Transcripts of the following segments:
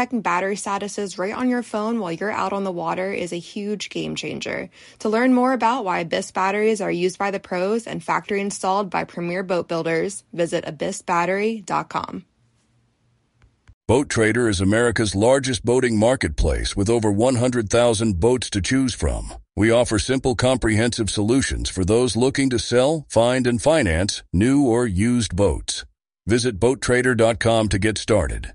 checking battery statuses right on your phone while you're out on the water is a huge game changer. To learn more about why Abyss batteries are used by the pros and factory installed by premier boat builders, visit abyssbattery.com. Boat Trader is America's largest boating marketplace with over 100,000 boats to choose from. We offer simple, comprehensive solutions for those looking to sell, find, and finance new or used boats. Visit BoatTrader.com to get started.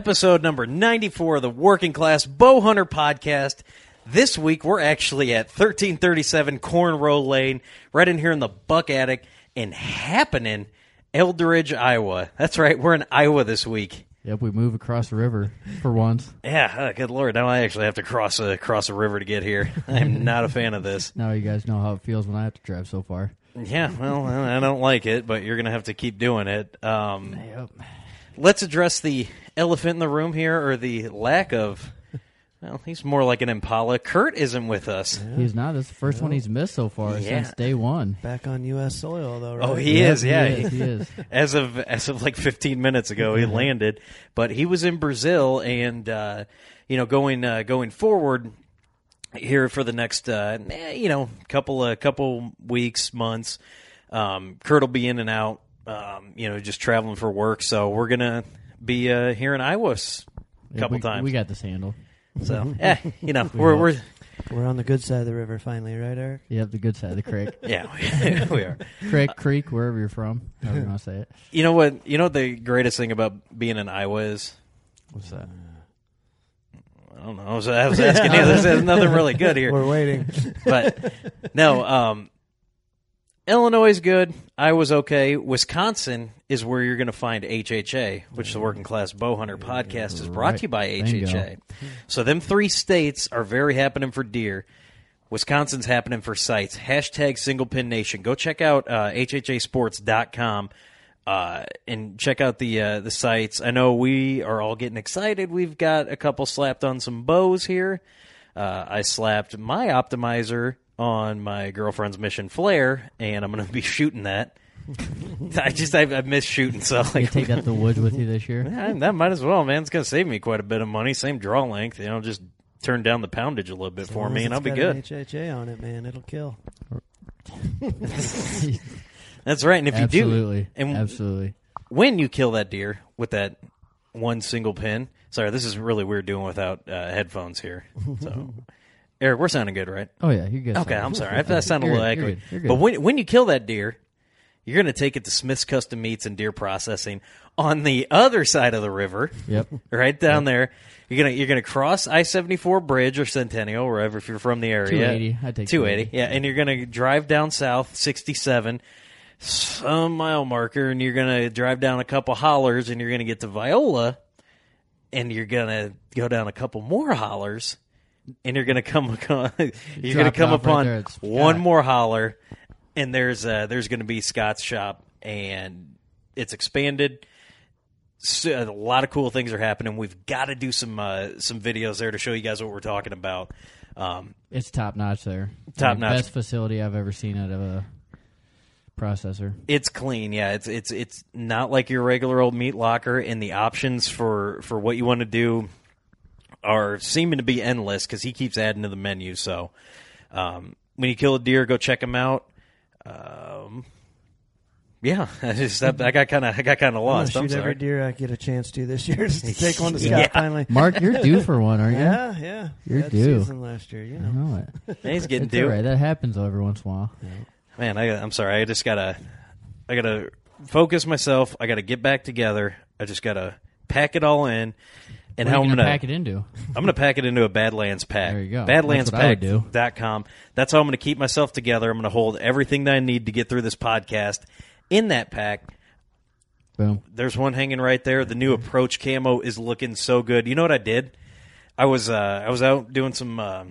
Episode number 94 of the Working Class Bow Hunter podcast. This week we're actually at 1337 Corn Row Lane, right in here in the Buck Attic in Happening, Eldridge, Iowa. That's right, we're in Iowa this week. Yep, we move across the river for once. Yeah, oh, good lord. Now I actually have to cross a cross a river to get here. I'm not a fan of this. Now you guys know how it feels when I have to drive so far. Yeah, well, I don't like it, but you're going to have to keep doing it. Um, Yep. let's address the elephant in the room here, or the lack of. Well, he's more like an Impala. Curt isn't with us. He's not. That's the first one he's missed so far Yeah. since day one. Back on U.S. soil, though, right? Oh, he Yep, is. Yeah, he is, he is. as of as of like 15 minutes ago, he landed, but he was in Brazil, and uh, you know, going uh, going forward here for the next uh, eh, you know couple uh, couple weeks, months. Um, Curt will be in and out. Um, you know, just traveling for work. So we're gonna be uh, here in Iowa s- a Yeah, couple we, times. We got this handle. so, eh, you know, we're we're We're on the good side of the river finally, right, Eric? Yep, the good side of the creek. yeah, we are. creek, creek, wherever you're from. However you want to say it. You know what? You know what the greatest thing about being in Iowa is. What's that? I don't know. I was, I was asking you. There's, there's nothing really good here. We're waiting. but no, um, Illinois is good. Iowa's okay. Wisconsin is where you're going to find HHA, which the Working Class Bow Hunter podcast is brought to you by Bingo. HHA. So them three states are very happening for deer. Wisconsin's happening for sites. Hashtag Single Pin Nation. Go check out uh, HHASports.com uh, and check out the uh, the sites. I know we are all getting excited. We've got a couple slapped on some bows here. Uh, I slapped my optimizer on my girlfriend's Mission Flare, and I'm going to be shooting that. I just I, I miss shooting, so You like take that to the woods with you this year. yeah, that might as well, man. It's going to save me quite a bit of money. Same draw length, you know. Just turn down the poundage a little bit for me, and I'll be good. HHA on it, man. It'll kill. That's right. And if you do, absolutely, and absolutely. when you kill that deer with that one single pin. Sorry, this is really weird doing without uh, headphones here. So, Eric, we're sounding good, right? Oh yeah, you're good. Okay, I'm sorry. I that sounded a little good, you're accurate. good, you're good. But when when you kill that deer, you're going to take it to Smith's Custom Meats and Deer Processing on the other side of the river. Yep. Right down there. You're gonna you're gonna cross I seventy four bridge or Centennial, wherever if you're from the area. 280. I'd take 280. Yeah, and you're gonna drive down south sixty seven, some mile marker, and you're gonna drive down a couple hollers, and you're gonna get to Viola, and you're gonna go down a couple more hollers, and you're gonna come you're gonna come off right upon one more holler, and there's uh, there's gonna be Scott's shop, and it's expanded. A lot of cool things are happening. We've got to do some uh, some videos there to show you guys what we're talking about. Um, It's top notch there. Top notch. Best facility I've ever seen out of a processor. It's clean, yeah. It's it's it's not like your regular old meat locker, and the options for for what you want to do are seeming to be endless because he keeps adding to the menu. So um, when you kill a deer, go check him out. Um, yeah, I just I, I got kind of I got kind of I'm gonna lost. I'm shoot every deer I get a chance to this year. Just to take one to Scott Yeah. finally. Mark, you're due for one, aren't you? Yeah, yeah. You're Bad due. Season last year, you I know. know it. He's getting It's due. all right. That happens every once in a while. Man, I, I'm sorry. I just gotta, I gotta focus myself. I gotta get back together. I just gotta pack it all in. And What how are you I'm gonna gonna pack it into? I'm gonna pack it into a Badlands pack. There you go. That's what I would do. Badlandspack.com. That's how I'm gonna keep myself together. I'm gonna hold everything that I need to get through this podcast in that pack. Boom. There's one hanging right there. The new approach camo is looking so good. You know what I did? I was uh, I was out doing some uh,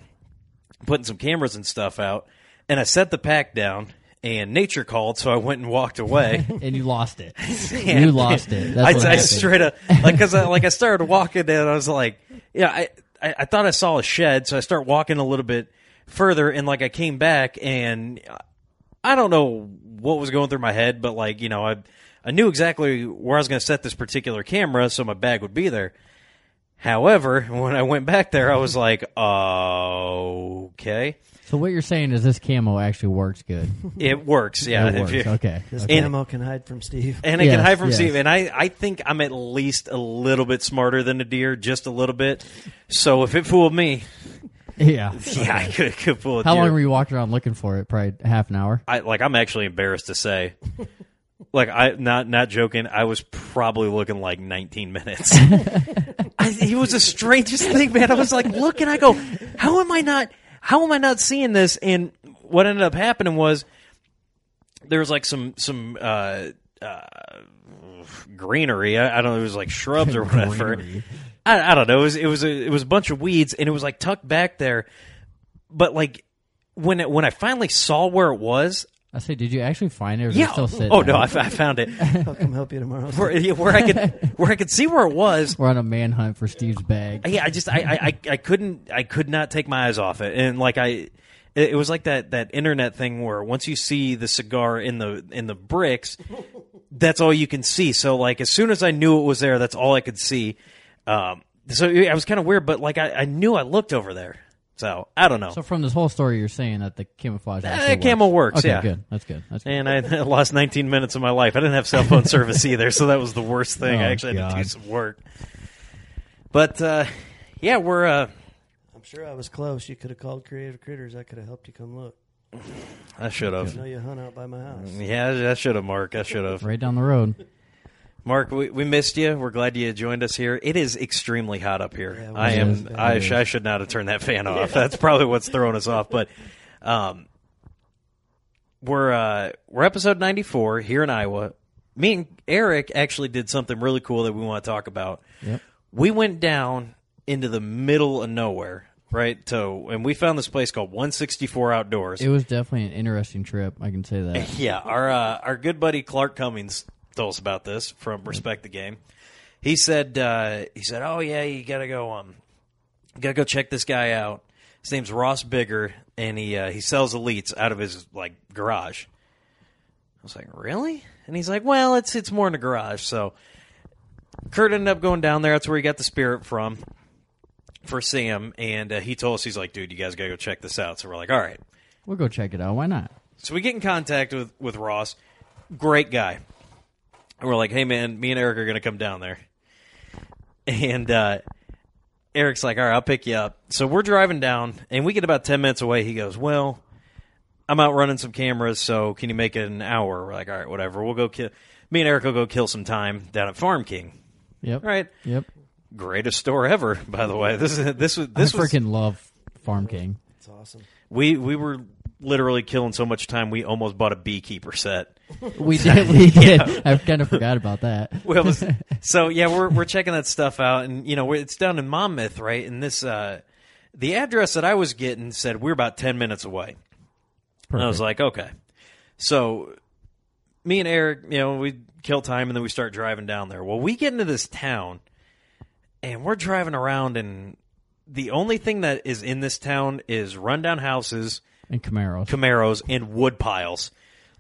putting some cameras and stuff out, and I set the pack down. And nature called, so I went and walked away. And you lost it. You lost it. That's I, what I straight up like because I, like I started walking and I was like, yeah, I, I I thought I saw a shed, so I start walking a little bit further, and like I came back and I don't know what was going through my head, but like you know I I knew exactly where I was going to set this particular camera, so my bag would be there. However, when I went back there, I was like, okay, So what you're saying is this camo actually works good. it works, yeah. It works. you- Okay. This okay. Camo can hide from Steve. and it can hide from yes. Steve. And I, I think I'm at least a little bit smarter than a deer, just a little bit. So if it fooled me, Yeah. yeah, I could, could fool a How deer. long were you walking around looking for it? Probably half an hour. I like. I'm actually embarrassed to say. Like I not not joking. I was probably looking like 19 minutes. I, it was the strangest thing, man. I was like, look, and I go, how am I not? How am I not seeing this? And what ended up happening was there was like some some uh, uh, greenery. I, I don't know. It was like shrubs or whatever. I, I don't know. It was it was a it was a bunch of weeds, and it was like tucked back there. But like when it, when I finally saw where it was, I say, did you actually find it? Or is it yeah. still sitting oh no, there? I, f- I found it I'll come help you tomorrow. where, yeah, where I could where I could see where it was. We're on a manhunt for Steve's bag. Yeah, I just I, I, I- I couldn't I could not take my eyes off it, and like I, it, it was like that that internet thing where once you see the cigar in the in the bricks, that's all you can see. So like as soon as I knew it was there, that's all I could see. Um, so I was kind of weird, but like I, I knew I looked over there. So I don't know. So from this whole story, you're saying that the camouflage actually Eh, camo works, Okay, yeah. good. That's good. That's good. and I lost 19 minutes of my life. I didn't have cell phone service either, so that was the worst thing. I Oh, actually had to do some work. But uh, yeah, we're uh, I'm sure I was close. You could have called Creative Critters. I could have helped you come look. I should I have. know you hunt out by my house. Yeah, I should have, Mark. I should have. right down the road. Mark, we, we missed you. We're glad you joined us here. It is extremely hot up here. Yeah, I am. I, sh- I should not have turned that fan off. That's probably what's throwing us off. But um, we're uh, we're episode ninety four here in Iowa. Me and Eric actually did something really cool that we want to talk about. Yep. We went down into the middle of nowhere, right? So, and we found this place called One Sixty Four Outdoors. It was definitely an interesting trip. I can say that. Yeah, our uh, our good buddy Clark Cummings told us about this from Respect the Game. He said uh, he said, "Oh yeah, you gotta go um, gotta go check this guy out. His name's Ross Bigger, and he uh, he sells elites out of his like garage." I was like, "Really?" And he's like, "Well, it's it's more in the garage." So Curt ended up going down there. That's where he got the spirit from for Sam, and uh, he told us he's like, "Dude, you guys gotta go check this out." So we're like, "All right." We'll go check it out. Why not? So we get in contact with, with Ross. Great guy. And we're like, hey, man, me and Eric are going to come down there. And uh, Eric's like, all right, I'll pick you up. So we're driving down, and we get about 10 minutes away. He goes, well, I'm out running some cameras, so can you make it an hour? We're like, all right, whatever. We'll go kill. Me and Eric will go kill some time down at Farm King. Yep. All right. Yep. Greatest store ever, by the way. This is this was I this was freaking love Farm King. It's awesome. we we were literally killing so much time we almost bought a beekeeper set. We did. We did. I kind of forgot about that. well, was- so yeah, we're we're checking that stuff out, and you know, it's down in Monmouth, right? And this, uh, the address that I was getting said we're about ten minutes away. And I was like, okay. So, me and Eric, you know, we kill time, and then we start driving down there. Well, we get into this town, and we're driving around, and the only thing that is in this town is rundown houses, And Camaros. Camaros, and wood piles.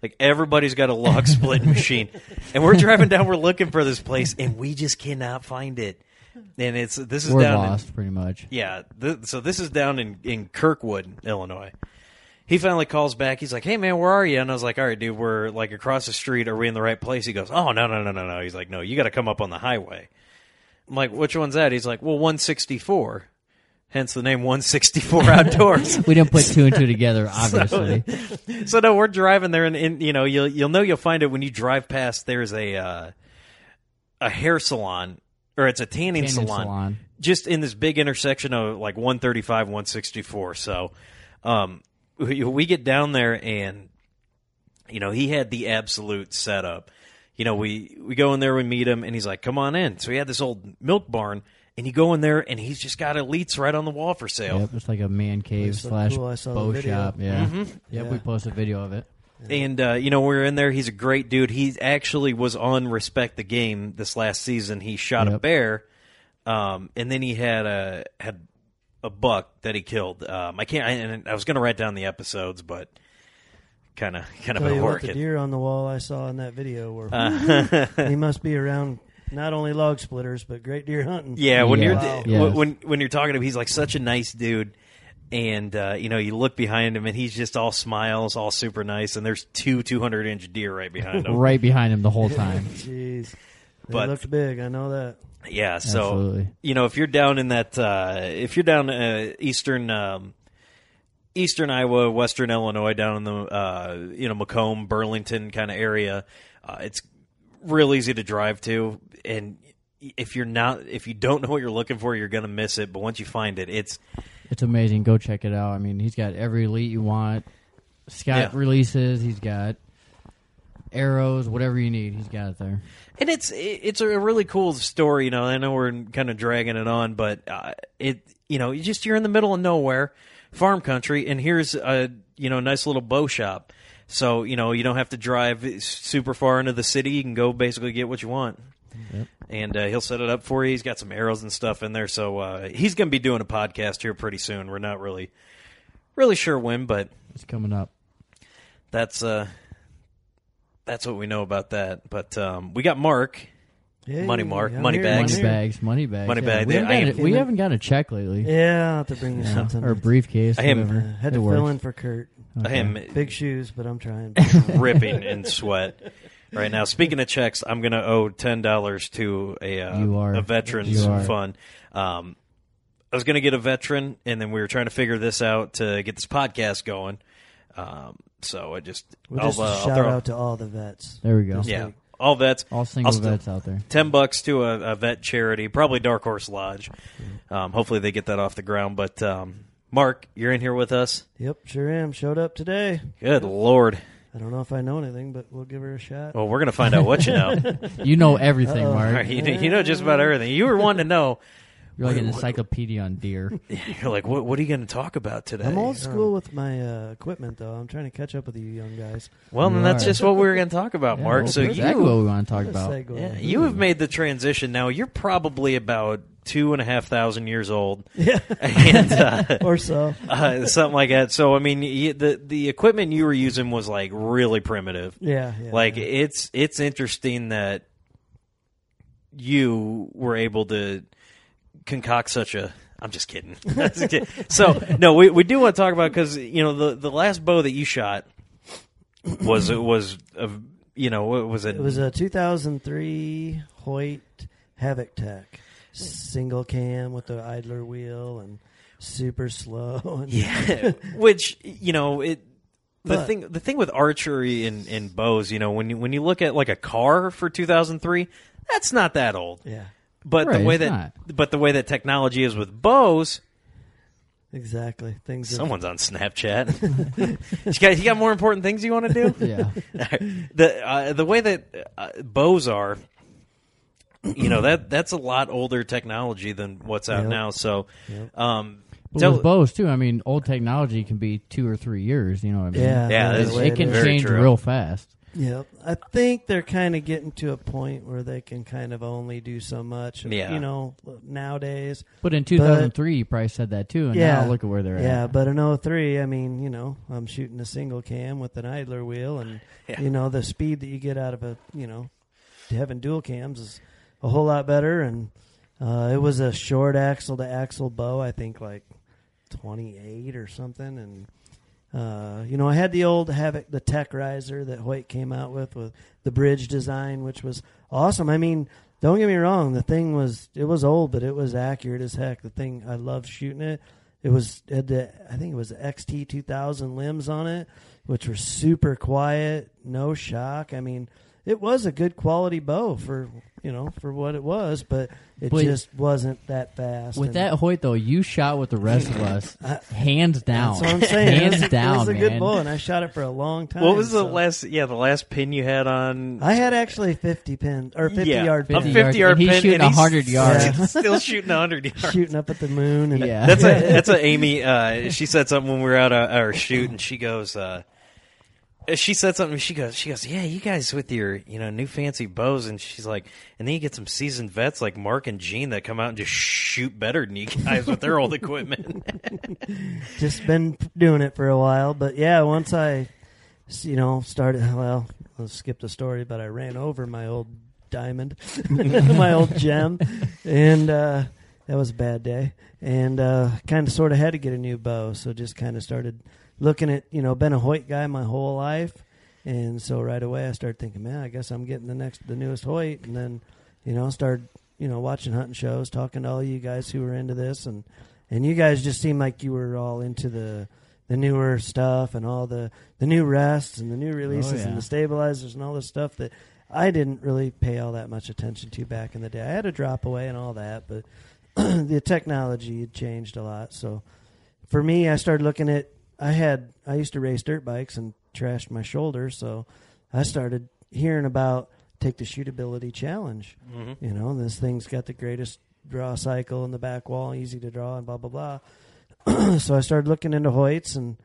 Like everybody's got a log splitting machine, and we're driving down. We're looking for this place, and we just cannot find it. And it's this is We're down in- lost, pretty much. yeah, th- so this is down in, in Kirkwood, Illinois. He finally calls back. He's like, "Hey man, where are you?" And I was like, "All right, dude, we're like across the street. Are we in the right place?" He goes, "Oh no, no, no, no, no." He's like, "No, you got to come up on the highway." I'm like, "Which one's that?" He's like, "Well, 164." Hence the name 164 Outdoors. We didn't put two and two together, obviously. so no, we're driving there, and, and you know, you'll you'll know you'll find it when you drive past. There's a uh, a hair salon, or it's a tanning Tanning salon, salon. just in this big intersection of like 135, 164. So, um, we, we get down there, and you know, he had the absolute setup. You know, we we go in there, we meet him, and he's like, "Come on in." So he had this old milk barn, and you go in there, and he's just got elites right on the wall for sale. Yep, it's like a man cave Looks so slash cool. I saw the bow shop. Yeah. Mhm. Yep, Yeah. we posted a video of it. And uh, you know, we are in there. He's a great dude. He actually was on Respect the Game this last season. He shot a bear, um, and then he had a had a buck that he killed. Um, I can't. I, and I was going to write down the episodes, but kind of kind of Tell been working. the deer on the wall I saw in that video were. Uh, he must be around not only log splitters but great deer hunting. Yeah, when Yeah. you're Wow. Yes. when when you're talking to him, he's like such a nice dude, and uh, you know you look behind him and he's just all smiles, all super nice, and there's two 200 inch deer right behind him. Right behind him the whole time. Jeez, they But- looked big. I know that. Yeah, so Absolutely. you know if you're down in that uh, if you're down uh, eastern um, eastern Iowa, western Illinois, down in the uh, you know Macomb, Burlington kind of area, uh, it's real easy to drive to, and if you're not if you don't know what you're looking for, you're gonna miss it. But once you find it, it's It's amazing. Go check it out. I mean, he's got every elite you want. He's Yeah. releases. He's got arrows. Whatever you need, he's got it there. and it's it's a really cool story. You know, I know we're kind of dragging it on, but uh, it you know you just you're in the middle of nowhere, farm country, and here's a you know nice little bow shop. So you know you don't have to drive super far into the city. You can go basically get what you want. And uh, he'll set it up for you. He's got some arrows and stuff in there, so uh, he's going to be doing a podcast here pretty soon. We're not really, really sure when, but It's coming up. that's uh, that's what we know about that. But um, we got Mark. Hey, Money Mark, I'm money here, bags. I'm Money bags. Money bags. Money yeah. We, haven't, I got a, we haven't got a check lately. Yeah, I'll have to bring you Yeah. something. Or a briefcase. I am- whatever. Uh, had It to works. fill in for Curt. I am Big shoes, but I'm trying. ripping in sweat right now. Speaking of checks, I'm going to owe ten dollars to a uh, You are. a veterans You are. fund. Um, I was going to get a veteran, and then we were trying to figure this out to get this podcast going. Um, so I just, We'll I'll, just uh, I'll shout throw, out to all the vets. There we go. This yeah, week. all vets, All single I'll still- vets out there. ten bucks to a, a vet charity, probably Dark Horse Lodge. Um, hopefully they get that off the ground. But um, Mark, you're in here with us. Yep, sure am. Showed up today. Good lord. I don't know if I know anything, but we'll give her a shot. Well, we're going to find out what you know. You know everything, Uh-oh. Mark. you, you know just about everything. You were wanting to know. You're like an encyclopedia on deer. You're like, what? What are you going to talk about today? I'm old school with my uh, equipment, though. I'm trying to catch up with you young guys. Well, then that's are. just what we were going to talk about, Yeah, Mark. well, So exactly you, what we want to talk What a about. segue. yeah, you have made the transition. Now you're probably about two and a half thousand years old, Yeah, and uh, or so. uh, something like that. So I mean, you, the the equipment you were using was like really primitive. Yeah, yeah. like yeah. it's it's interesting that you were able to concoct such a I'm just kidding. Just kidding. so no, we we do want to talk about because you know the the last bow that you shot was was a, you know what was it? It was a 2003 Hoyt HavocTec, single cam with the idler wheel and super slow. And yeah, which you know it. The But- thing, the thing with archery and, and bows, you know, when you when you look at like a car for 2003, that's not that old. yeah, But Right, the way it's that but the way that technology is with bows, exactly. Things. have- someone's on Snapchat. you got you got more important things you want to do? Yeah. the uh, the way that uh, bows are, you know that that's a lot older technology than what's out Yep. now. So, Yep. um, But tell- with bows too, I mean, old technology can be two or three years. You know what I mean? Yeah, Yeah, the that's- way it can they're- Very change true. real fast. Yeah, I think they're kind of getting to a point where they can kind of only do so much. Yeah. You know, nowadays. But in 2003, you probably said that too, and yeah. now look at where they're yeah, at. but in 03, I mean, you know, I'm shooting a single cam with an idler wheel, and, Yeah. you know, the speed that you get out of a, you know, having dual cams is a whole lot better. And uh, it was a short axle to axle bow, I think like 28 or something. And, uh, you know, I had the old Havoc, the Tech Riser that Hoyt came out with, with the bridge design, which was awesome. I mean, don't get me wrong, the thing was, it was old, but it was accurate as heck. The thing, I loved shooting it. It was, had the, I think it was XT 2000 limbs on it, which were super quiet, no shock. I mean, it was a good quality bow for, you know, for what it was, but it But- just wasn't that fast. With And- that Hoyt though, you shot with the rest of us, hands down. That's what I'm saying. it hands was, down, It was a man. good bull, and I shot it for a long time. What was the so- last? Yeah, the last pin you had on. I had actually 50 pins or 50 yeah, yard a pin. 50 yard and he's pin, shooting and he's 100 yards. Yeah. Still shooting hundred yards. shooting up at the moon. And Yeah. That's a that's a Amy. Uh, she said something when we were out at our shoot, and she goes. Uh, she said something. She goes. She goes. Yeah, you guys with your you know new fancy bows, and she's like, and then you get some seasoned vets like Mark and Gene that come out and just shoot better than you guys with their old equipment. just been doing it for a while. But yeah, once I, you know, started. Well, I'll skip the story, but I ran over my old diamond, my old gem, and uh, that was a bad day. And uh, kind of sort of had to get a new bow, so just kind of started looking at. You know, been a Hoyt guy my whole life, and so right away I started thinking, man, I guess I'm getting the next, the newest Hoyt, and then, you know, I started. You know, watching hunting shows, talking to all you guys who were into this, and and you guys just seemed like you were all into the the newer stuff and all the the new rests and the new releases yeah. and the stabilizers and all the stuff that I didn't really pay all that much attention to back in the day. I had to drop away and all that, but the technology had changed a lot. So for me, I started looking at I had I used to race dirt bikes and trashed my shoulder, so I started hearing about take the shootability challenge. You know, this thing's got the greatest draw cycle in the back wall, easy to draw, and blah blah blah. so I started looking into Hoyts, and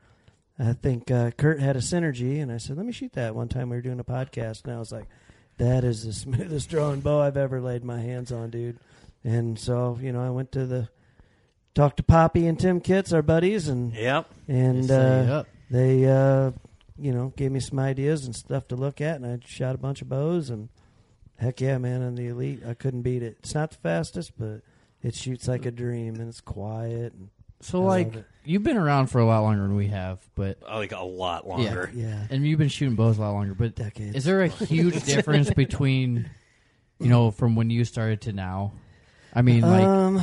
I think uh, Curt had a synergy, and I said, "Let me shoot that." One time we were doing a podcast, and I was like, "That is the smoothest drawing bow I've ever laid my hands on, dude." And so you know, I went to the talked to Poppy and Tim Kitts, our buddies, and yep. and Say uh, up. they uh, you know gave me some ideas and stuff to look at, and I shot a bunch of bows, and heck yeah, man, on the elite, I couldn't beat it. It's not the fastest, but it shoots like a dream, and it's quiet. And So I like you've been around for a lot longer than we have, but Like a lot longer. yeah, and you've been shooting bows a lot longer. But decades. is there a huge difference between you know from when you started to now? I mean, like um,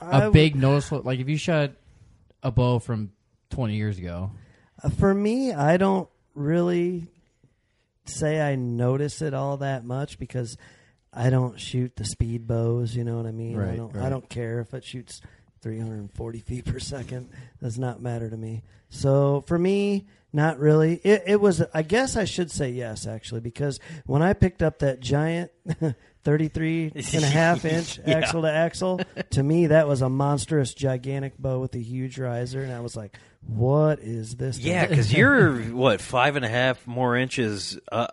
I a would- big noticeable. Like if you shot a bow from 20 years ago, Uh, For me, I don't really say I notice it all that much because I don't shoot the speed bows. You know what I mean? I Right, don't. I don't care if it shoots 340 feet per second. Does not matter to me. So for me, not really. It, it was. I guess I should say yes, actually, because when I picked up that giant. 33 and a half inch Yeah. axle to axle. To me, that was a monstrous, gigantic bow with a huge riser. And I was like, what is this? Yeah, because you're what five and a half more inches. Uh,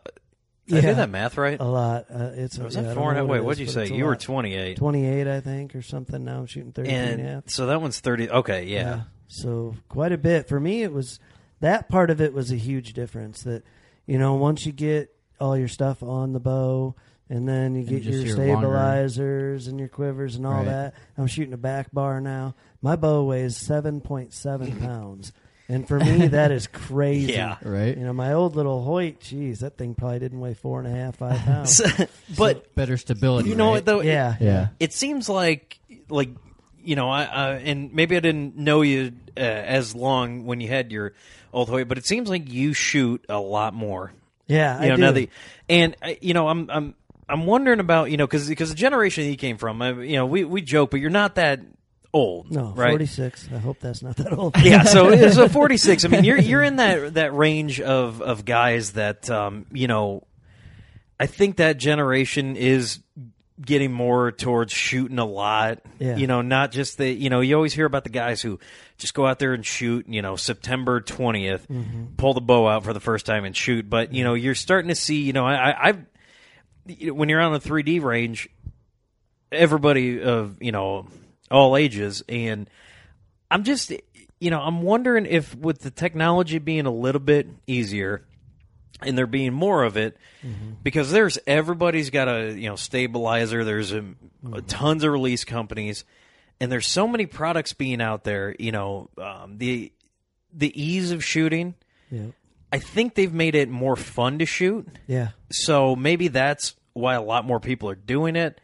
did I Yeah. do that math right? A lot. Uh, it's was yeah, that four and a half? what Wait, it did you say? You were lot. 28. 28, I think, or something. Now I'm shooting 33 and, a half. So that one's 30. Okay, yeah. So quite a bit. For me, it was that part of it was a huge difference. That, you know, once you get all your stuff on the bow, and then you get just your your longer- stabilizers and your quivers and all Right. that. I'm shooting a back bar now. My bow weighs 7.7 pounds. And for me, that is crazy. Yeah. right? You know, my old little Hoyt, geez, that thing probably didn't weigh four and a half, five pounds. but Better stability. you know right? what though? yeah. Yeah. It seems like like you know, I, I and maybe I didn't know you uh, as long when you had your old Hoyt, but it seems like you shoot a lot more. Yeah, You know, I do. now that and uh, you know, I'm I'm I'm wondering about you know because because the generation he came from, uh, you know, we we joke, but you're not that old, no, right? 46. I hope that's not that old. yeah, so so 46. I mean, you're you're in that that range of of guys that um, you know. I think that generation is getting more towards shooting a lot. Yeah. You know, not just the you know, you always hear about the guys who just go out there and shoot, you know, September 20th, mm-hmm. pull the bow out for the first time and shoot, but you know, you're starting to see, you know, I I've when you're on a 3D range, everybody of, you know, all ages and I'm just you know, I'm wondering if with the technology being a little bit easier and there being more of it mm-hmm. because there's everybody's got a you know stabilizer there's a, mm-hmm. tons of release companies and there's so many products being out there you know um, the the ease of shooting Yeah. i think they've made it more fun to shoot Yeah. so maybe that's why a lot more people are doing it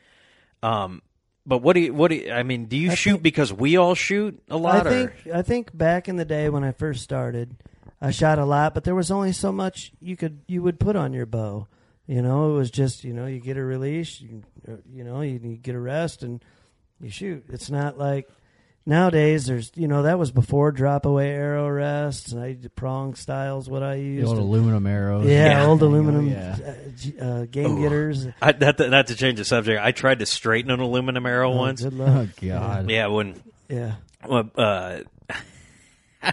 um but what do you what do you, i mean do you I shoot think- because we all shoot a lot I think or I think back in the day when I first started, I shot a lot, but there was only so much you could you would put on your bow. You know, it was just you know you get a release, you, you know you, you get a rest and you shoot. It's not like nowadays. There's you know that was before drop away arrow rests and I prong styles what I The used. old and- aluminum arrows. yeah, old Oh, aluminum yeah. uh, g- uh, game getters. I, not, to, not to change the subject i tried to straighten an aluminum arrow Oh, once good Oh luck. God. yeah when Yeah. Well, uh,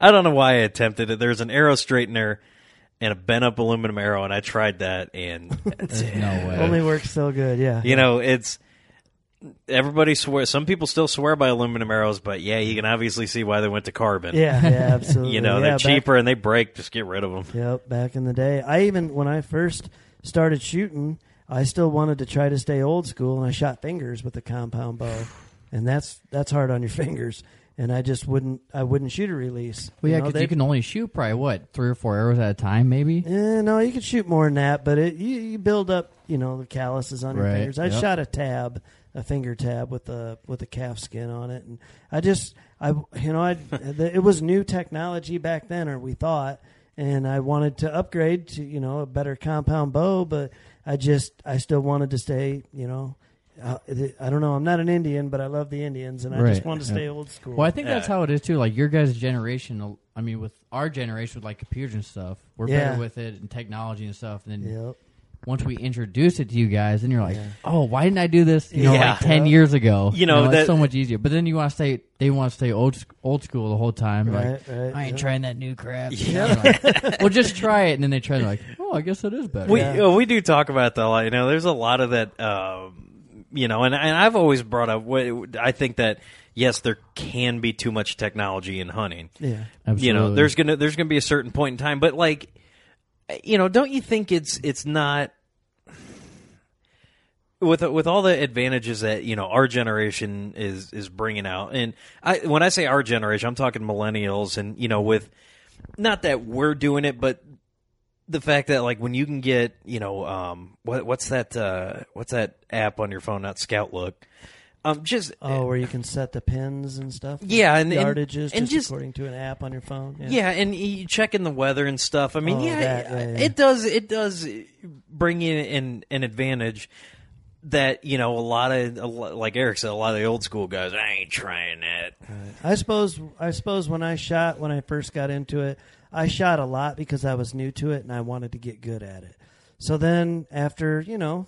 I don't know why I attempted it. There's an arrow straightener and a bent up aluminum arrow, and I tried that, and no way. Only works so good. Yeah. you know, it's everybody swear. Some people still swear by aluminum arrows, but yeah, you can obviously see why they went to carbon. Yeah. Yeah. Absolutely. you know, yeah, they're back- cheaper and they break. Just get rid of them. Yep, back in the day. I even when I first started shooting, I still wanted to try to stay old school, and I shot fingers with a compound bow, and that's that's hard on your fingers. And I just wouldn't I wouldn't shoot a release. Well, yeah, because you can only shoot probably what three or four arrows at a time, maybe. Yeah, no, you could shoot more than that, but it, you, you build up, you know, the calluses on your Right, fingers. I yep. shot a tab, a finger tab with a with a calf skin on it, and I just, I, you know, I, it was new technology back then, or we thought, and I wanted to upgrade to, you know, a better compound bow, but I just, I still wanted to stay, you know. Uh, I don't know. I'm not an Indian, but I love the Indians, and I just Right, wanted to yep. stay old school. Well, I think that's how it is too. Like your guys' generation. I mean, with our generation, with like computers and stuff, we're Yeah. better with it and technology and stuff. And then Yep. Once we introduce it to you guys, then you're like, oh, why didn't I do this? You know, Yeah. like ten years ago. You know, it's that- so much easier. But then you want to stay. They want to stay old sc- old school the whole time. Right, like, right, I ain't yeah. trying that new crap. You know, like, well, just try it, and then they try. They're like, oh, I guess it is better. We Yeah. uh, we do talk about that a lot. You know, there's a lot of that. Um, you know, and and I've always brought up. what I think that yes, there can be too much technology in hunting. Yeah. Absolutely. You know, there's gonna there's gonna be a certain point in time, but like, you know, don't you think it's it's not with with all the advantages that you know our generation is is bringing out, and I when I say our generation, I'm talking millennials, and you know, with not that we're doing it, but the fact that like when you can get you know um what what's that uh what's that app on your phone not ScoutLook um just Oh, where you can set the pins and stuff. Yeah, and- and- yardages and just, just- according to an app on your phone. Yeah, and you check in the weather and stuff. I mean, Oh, yeah, that, yeah, yeah. it does. It does bring in an, an advantage that you know a lot of like Eric said, a lot of the old school guys. I ain't trying that. I suppose. I suppose when I shot when I first got into it, I shot a lot because I was new to it and I wanted to get good at it. So then, after you know,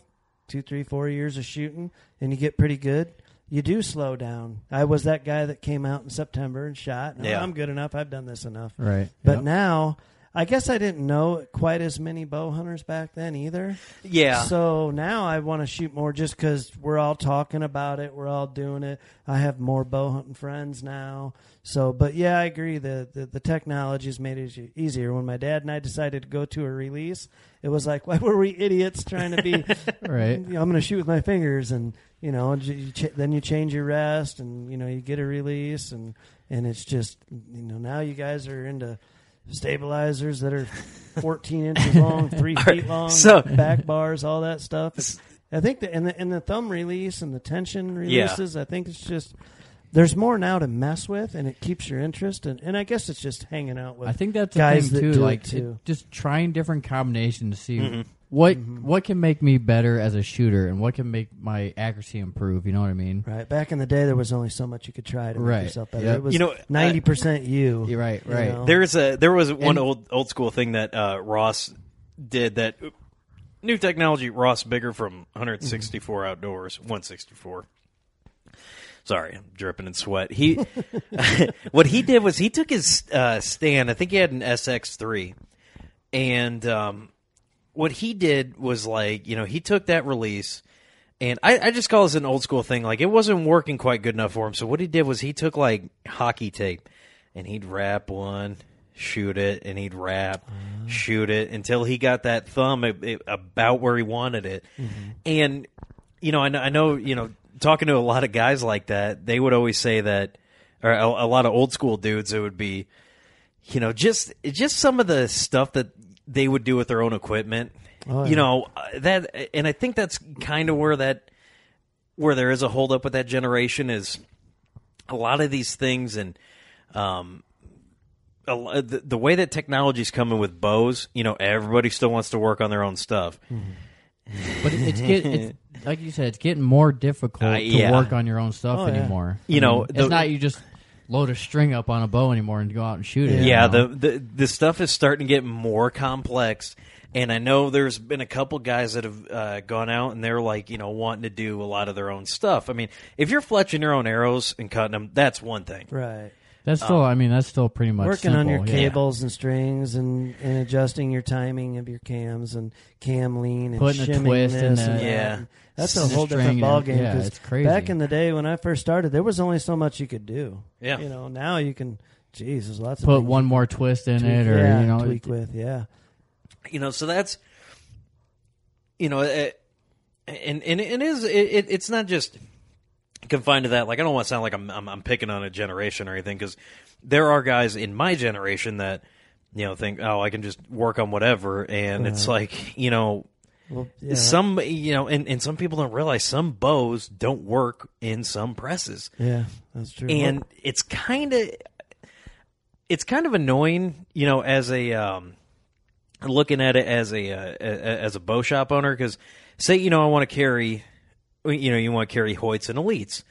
two, three, four years of shooting, and you get pretty good, you do slow down. I was that guy that came out in September and shot. No, Yeah. I'm good enough. I've done this enough. right. But Yep. now, I guess I didn't know quite as many bow hunters back then either. Yeah, So now I want to shoot more just because we're all talking about it. We're all doing it. I have more bow hunting friends now. So, but yeah, I agree. The, the, the technology has made it easier. When my dad and I decided to go to a release, it was like, why were we idiots trying to be, Right. you know, I'm going to shoot with my fingers and, you know, you ch- then you change your rest and, you know, you get a release and, and it's just, you know, now you guys are into stabilizers that are 14 inches long, three feet long, so- back bars, all that stuff. It's- I think the and the and the thumb release and the tension Yeah. releases. I think it's just there's more now to mess with, and it keeps your interest. And, and I guess it's just hanging out with. I think that's the guys thing that too. like too. it- just trying different combinations to see Mm-hmm. What Mm-hmm. what can make me better as a shooter and what can make my accuracy improve. You know what I mean? right back in the day, there was only so much you could try to make yourself better. Yep. It was You know, ninety percent you. You're right, you right. know? There's a there was one And- old old school thing that uh, Ross did that new technology. Ross Bigger from 164 Outdoors, 164. Sorry, I'm dripping in sweat. He, what he did was he took his uh, Stan. I think he had an SX3, and um, what he did was like, you know, he took that release, and I, I just call this an old school thing. Like it wasn't working quite good enough for him. So what he did was he took like hockey tape, and he'd wrap one, shoot it, and he'd wrap, uh-huh. shoot it until he got that thumb a- a- about where he wanted it. Mm-hmm. And you know, I know, I know, you know, talking to a lot of guys like that, they would always say that, or a, a lot of old school dudes, it would be, you know, just just some of the stuff that they would do with their own equipment. Oh, yeah. You know uh, that, and I think that's kind of where that where there is a holdup with that generation is a lot of these things and um a, the, the way that technology's coming with bows, you know, everybody still wants to work on their own stuff. But it- it's get it's like you said, it's getting more difficult Uh, to work on your own stuff Oh, yeah. anymore. You I know, the- it's not you just load a string up on a bow anymore and go out and shoot it. you Yeah, know? the, the the stuff is starting to get more complex, and I know there's been a couple guys that have uh, gone out and they're like, you know, wanting to do a lot of their own stuff. I mean, if you're fletching your own arrows and cutting them, that's one thing. Right. That's still. Um, I mean, that's still pretty much Working on your simple, yeah. cables and strings and, and adjusting your timing of your cams and cam lean and Putting a shimming twist in this and that. Yeah. And That's a And the whole string different and- ball game. yeah, 'cause it's crazy. Back in the day when I first started, there was only so much you could do. Yeah. You know, now you can. Geez, there's lots of Put things one more twist in can tweak, it, or yeah, you know, tweak it- with. Yeah. You know, so that's you know, it, and and it is it, it, it's not just confined to that. Like, I don't want to sound like I'm I'm, I'm picking on a generation or anything because there are guys in my generation that you know think, oh, I can just work on whatever, and it's like you know. Well, yeah. Some you know, and, and some people don't realize some bows don't work in some presses, Yeah, that's true. and it's kind of it's kind of annoying, you know, as a um, looking at it as a uh, a- as a bow shop owner because say you know I want to carry, you know, you want to carry Hoyts and Elites.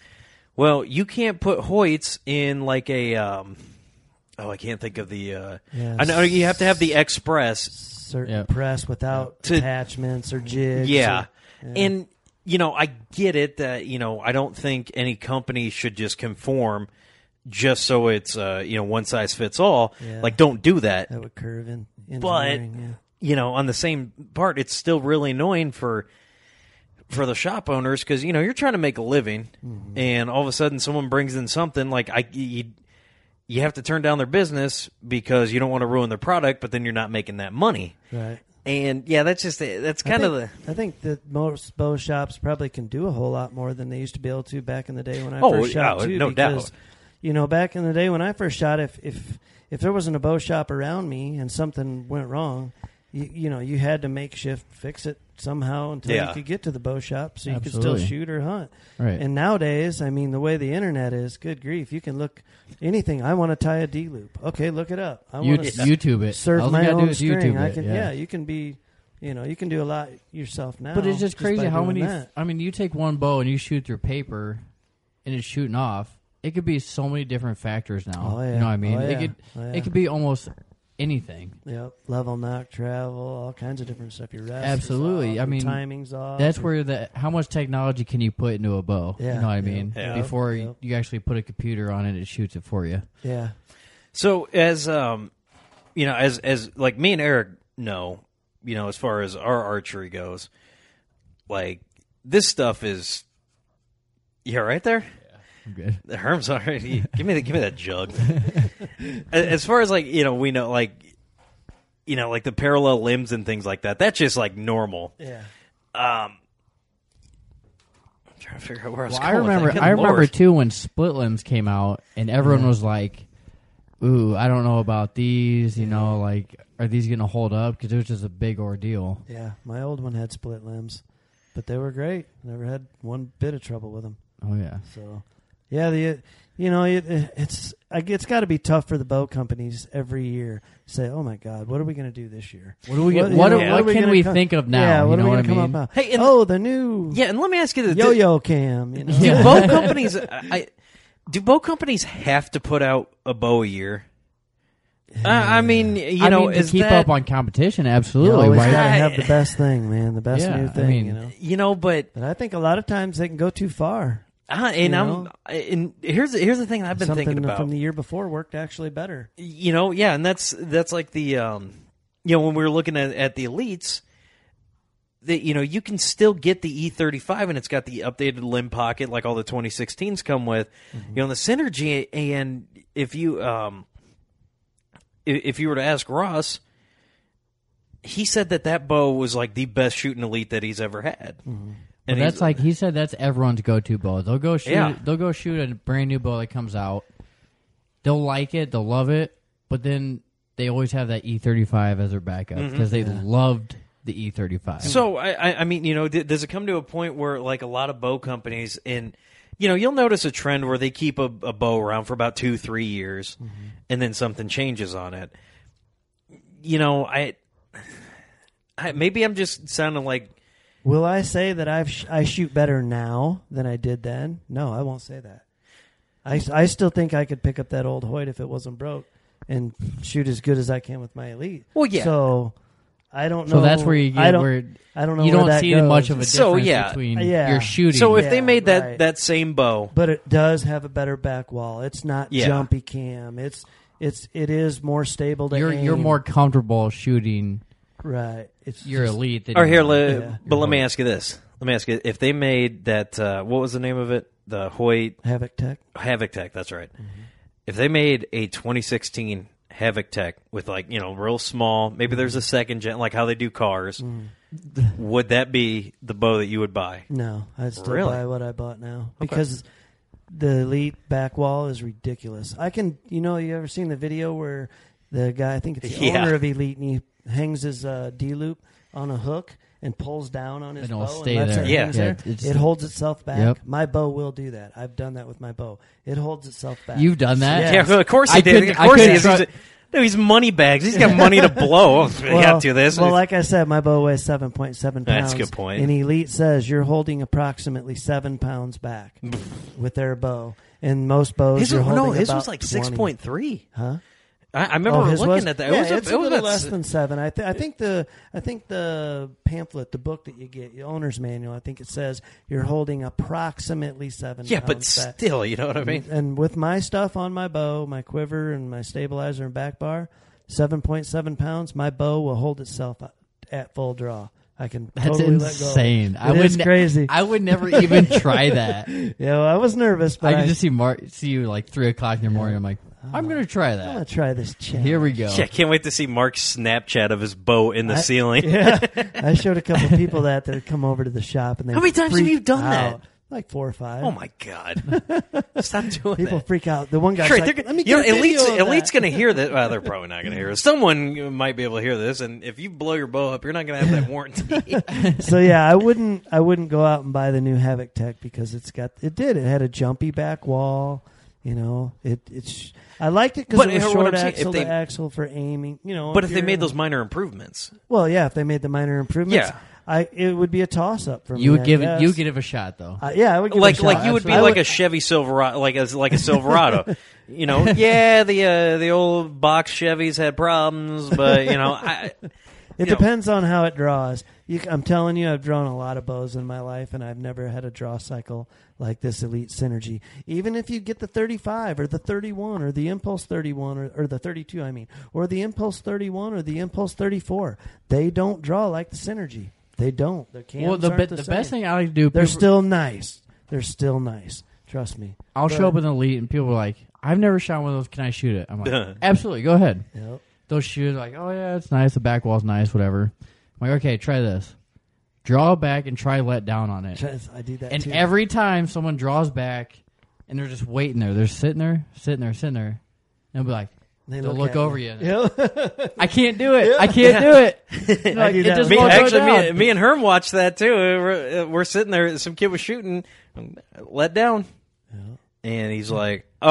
Well, you can't put Hoyts in like a um, oh I can't think of the uh, Yeah, I know you have to have the Express certain Yeah. press without To- attachments or jigs. Yeah. or- And you know, I get it that, you know, I don't think any company should just conform just so it's uh, you know, one size fits all. Yeah. Like don't do that. that would curve in But engineering. you know, on the same part, it's still really annoying for for the shop owners because you know you're trying to make a living, Mm-hmm. and all of a sudden someone brings in something like I you, you have to turn down their business because you don't want to ruin their product, but then you're not making that money. right. And yeah, that's just that's kind of the I think that most bow shops probably can do a whole lot more than they used to be able to back in the day when I Oh, first shot yeah, too. no because, doubt. You know, back in the day when I first shot, if if if there wasn't a bow shop around me and something went wrong, you, you know, you had to makeshift fix it somehow until Yeah. you could get to the bow shop so you could still shoot or hunt. Right. And nowadays, I mean, the way the internet is, good grief, you can look anything. I want to tie a D loop. Okay, look it up. I want to YouTube it. serve All you my gotta do own is string. YouTube I it, can, yeah. yeah. you can be, you know, you can do a lot yourself now. But it's just crazy by how many. that. I mean, you take one bow and you shoot through paper, and it's shooting off. It could be so many different factors now. Oh, yeah. You know what I mean? Oh, It could. Oh, yeah. It could be almost anything. Yep, level nock, travel, all kinds of different stuff. Your rest is Absolutely. off, I mean, timing's off. That's your- where the how much technology can you put into a bow? Yeah, you know what I yeah, mean? yeah. Before Yep. you, you actually put a computer on it, it shoots it for you. yeah, So as um, you know, as as like me and Eric know, you know, as far as our archery goes, like this stuff is. You all right there? I'm good. The Herm's already. give me the give me that jug. as as far as like you know, we know like, you know, like the parallel limbs and things like that. That's just like normal. yeah. Um, I'm trying to figure out where I was Well, I going with remember. that. Good I remember Lord. too when split limbs came out, and everyone was like, "Ooh, I don't know about these." You know, like, are these going to hold up? Because it was just a big ordeal. Yeah, my old one had split limbs, but they were great. Never had one bit of trouble with them. Oh yeah. So, yeah, the you know it, it's I, it's got to be tough for the boat companies every year. Say, oh my God, what are we going to do this year? What do we? What- What, what, you know, what what are we can we come- think of now? Yeah, what you know are we gonna mean? come up? Hey, oh, the new Yeah, and let me ask you this: yo-yo cam. You know? do bow companies I, do bow companies have to put out a bow a year Uh, I mean, you I know, mean, to keep that, up on competition, You absolutely. always Why- gotta have the best thing, man. The best Yeah, new I thing. mean- you know. you know, but But I think a lot of times they can go too far. Uh, and You I'm know? and here's here's the thing I've been Something thinking about. from the year before worked actually better. you know, yeah, and that's that's like the um, you know, when we were looking at at the elites, that you know, you can still get the E35 and it's got the updated limb pocket like all the 2016s come with. You know, the synergy and if you um, if you were to ask Ross, he said that that bow was like the best shooting elite that he's ever had. But And that's like he said. That's everyone's go-to bow. They'll go shoot. Yeah. They'll go shoot a brand new bow that comes out. They'll like it. They'll love it. But then they always have that E35 as their backup mm-hmm. because they loved the E E35. So I, I, I mean, you know, th- does it come to a point where like a lot of bow companies and you know you'll notice a trend where they keep a, a bow around for about two, three years, mm-hmm. and then something changes on it. You know, I, I maybe I'm just sounding like Will I say that I've sh- I shoot better now than I did then? No, I won't say that. I, I still think I could pick up that old Hoyt if it wasn't broke and shoot as good as I can with my elite. Well, yeah. So I don't know. So that's where you get I don't, where I don't know. you don't that see goes. much of a difference So, yeah. between Yeah. your shooting. so. If they made that right. that same bow, but it does have a better back wall. It's not Yeah. jumpy cam. It's it's it is more stable to you're aim. you're more comfortable shooting right. It's your just- elite. Than or here, le- Yeah. but let me ask you this: Let me ask you if they made that. Uh, what was the name of it? The Hoyt HavocTec. Havoc Tech. That's right. Mm-hmm. If they made a 2016 HavocTec with like you know real small, maybe there's a second gen, like how they do cars. Mm-hmm. Would that be the bow that you would buy? No, I'd still Really? buy what I bought now because the elite back wall is ridiculous. I can, you know, you ever seen the video where the guy, I think it's the Yeah. owner of Elite, and he hangs his uh, D loop on a hook and pulls down on his And it'll bow stay and lets there. it Yeah. hangs Yeah, there. it's- it holds itself back. Yep. My bow will do that. I've done that with my bow. It holds itself back. You've done that. Yeah. Yeah, well, of course he I did. couldn't- of I course he couldn't is. He's a, no, he's money bags. He's got money to blow. Oh, we got to do this. Well, like I said, my bow weighs seven point seven pounds. That's a good point. And Elite says you're holding approximately seven pounds back with their bow. And most bows, his, you're holding no, his about was like 20. six point three. Huh? I, I remember Oh, his looking was? at that. Yeah, it was a, it's it a little a- less than seven. I, th- I think the I think the pamphlet, the book that you get, the owner's manual. I think it says you're holding approximately seven. yeah, but pounds back. still, you know what I mean. And with my stuff on my bow, my quiver and my stabilizer and back bar, seven point seven pounds. My bow will hold itself at full draw. I can That's totally let go. insane. I It would is ne- crazy. I would never even try that. Yeah, well, I was nervous, but I I, could just see Mark, see you like three o'clock in the morning. I'm like, I'm gonna try that. I'm gonna try this. Challenge. Here we go. Yeah, I can't wait to see Mark's Snapchat of his bow in the I- ceiling. Yeah, I showed a couple people that that come over to the shop, and they How many times have freak you done out. that? Like four or five. Oh my god! Stop doing it. People that. freak out. The one guy, Great, like, they're "Let me you know, get a video Elite's, of that." Elite's going to hear that. Well, they're probably not going to hear it. Someone might be able to hear this, and if you blow your bow up, you're not going to have that warranty. so yeah, I wouldn't I wouldn't go out and buy the new HavocTec because it's got it did it had a jumpy back wall. You know, it it's I liked it because But it was what short I'm saying, if axle they- to axle for aiming. You know, but if they you're- made those minor improvements, well, yeah, if they made the minor improvements, Yeah. I it would be a toss up for me. You would I give it. guess. You would give it a shot though. Uh, yeah, I would give it a like shot. like you would be I like a Chevy Silverado, like a like a Silverado. you know, yeah, the uh, the old box Chevys had problems, but you know, I, It you know. depends on how it draws. You, c- I'm telling you, I've drawn a lot of bows in my life, and I've never had a draw cycle like this Elite Synergy. Even if you get the 35 or the 31 or the Impulse 31 or, or the 32, I mean, or the Impulse 31 or the Impulse 34, they don't draw like the Synergy. They don't. Their cams well, the aren't be- the, the best thing I like to do. They're people- still nice. They're still nice. Trust me. I'll but- show up with an elite, and people are like, "I've never shot one of those. Can I shoot it?" I'm like, "Absolutely, go ahead." Yep. They'll shoot like, "Oh yeah, it's nice. The back wall's nice. Whatever." I'm like, "Okay, try this. Draw back and try let down on it." Trust- I do that And too. every time someone draws back, and they're just waiting there, they're sitting there, sitting there, sitting there, and they'll be like, They they'll look look over you. you. Yep. "I can't do it. I can't do it." They're like, do it just me, won't actually, me, down. me and Herm watched that too. We're, we're sitting there, some kid was shooting, let down, and he's like, uh,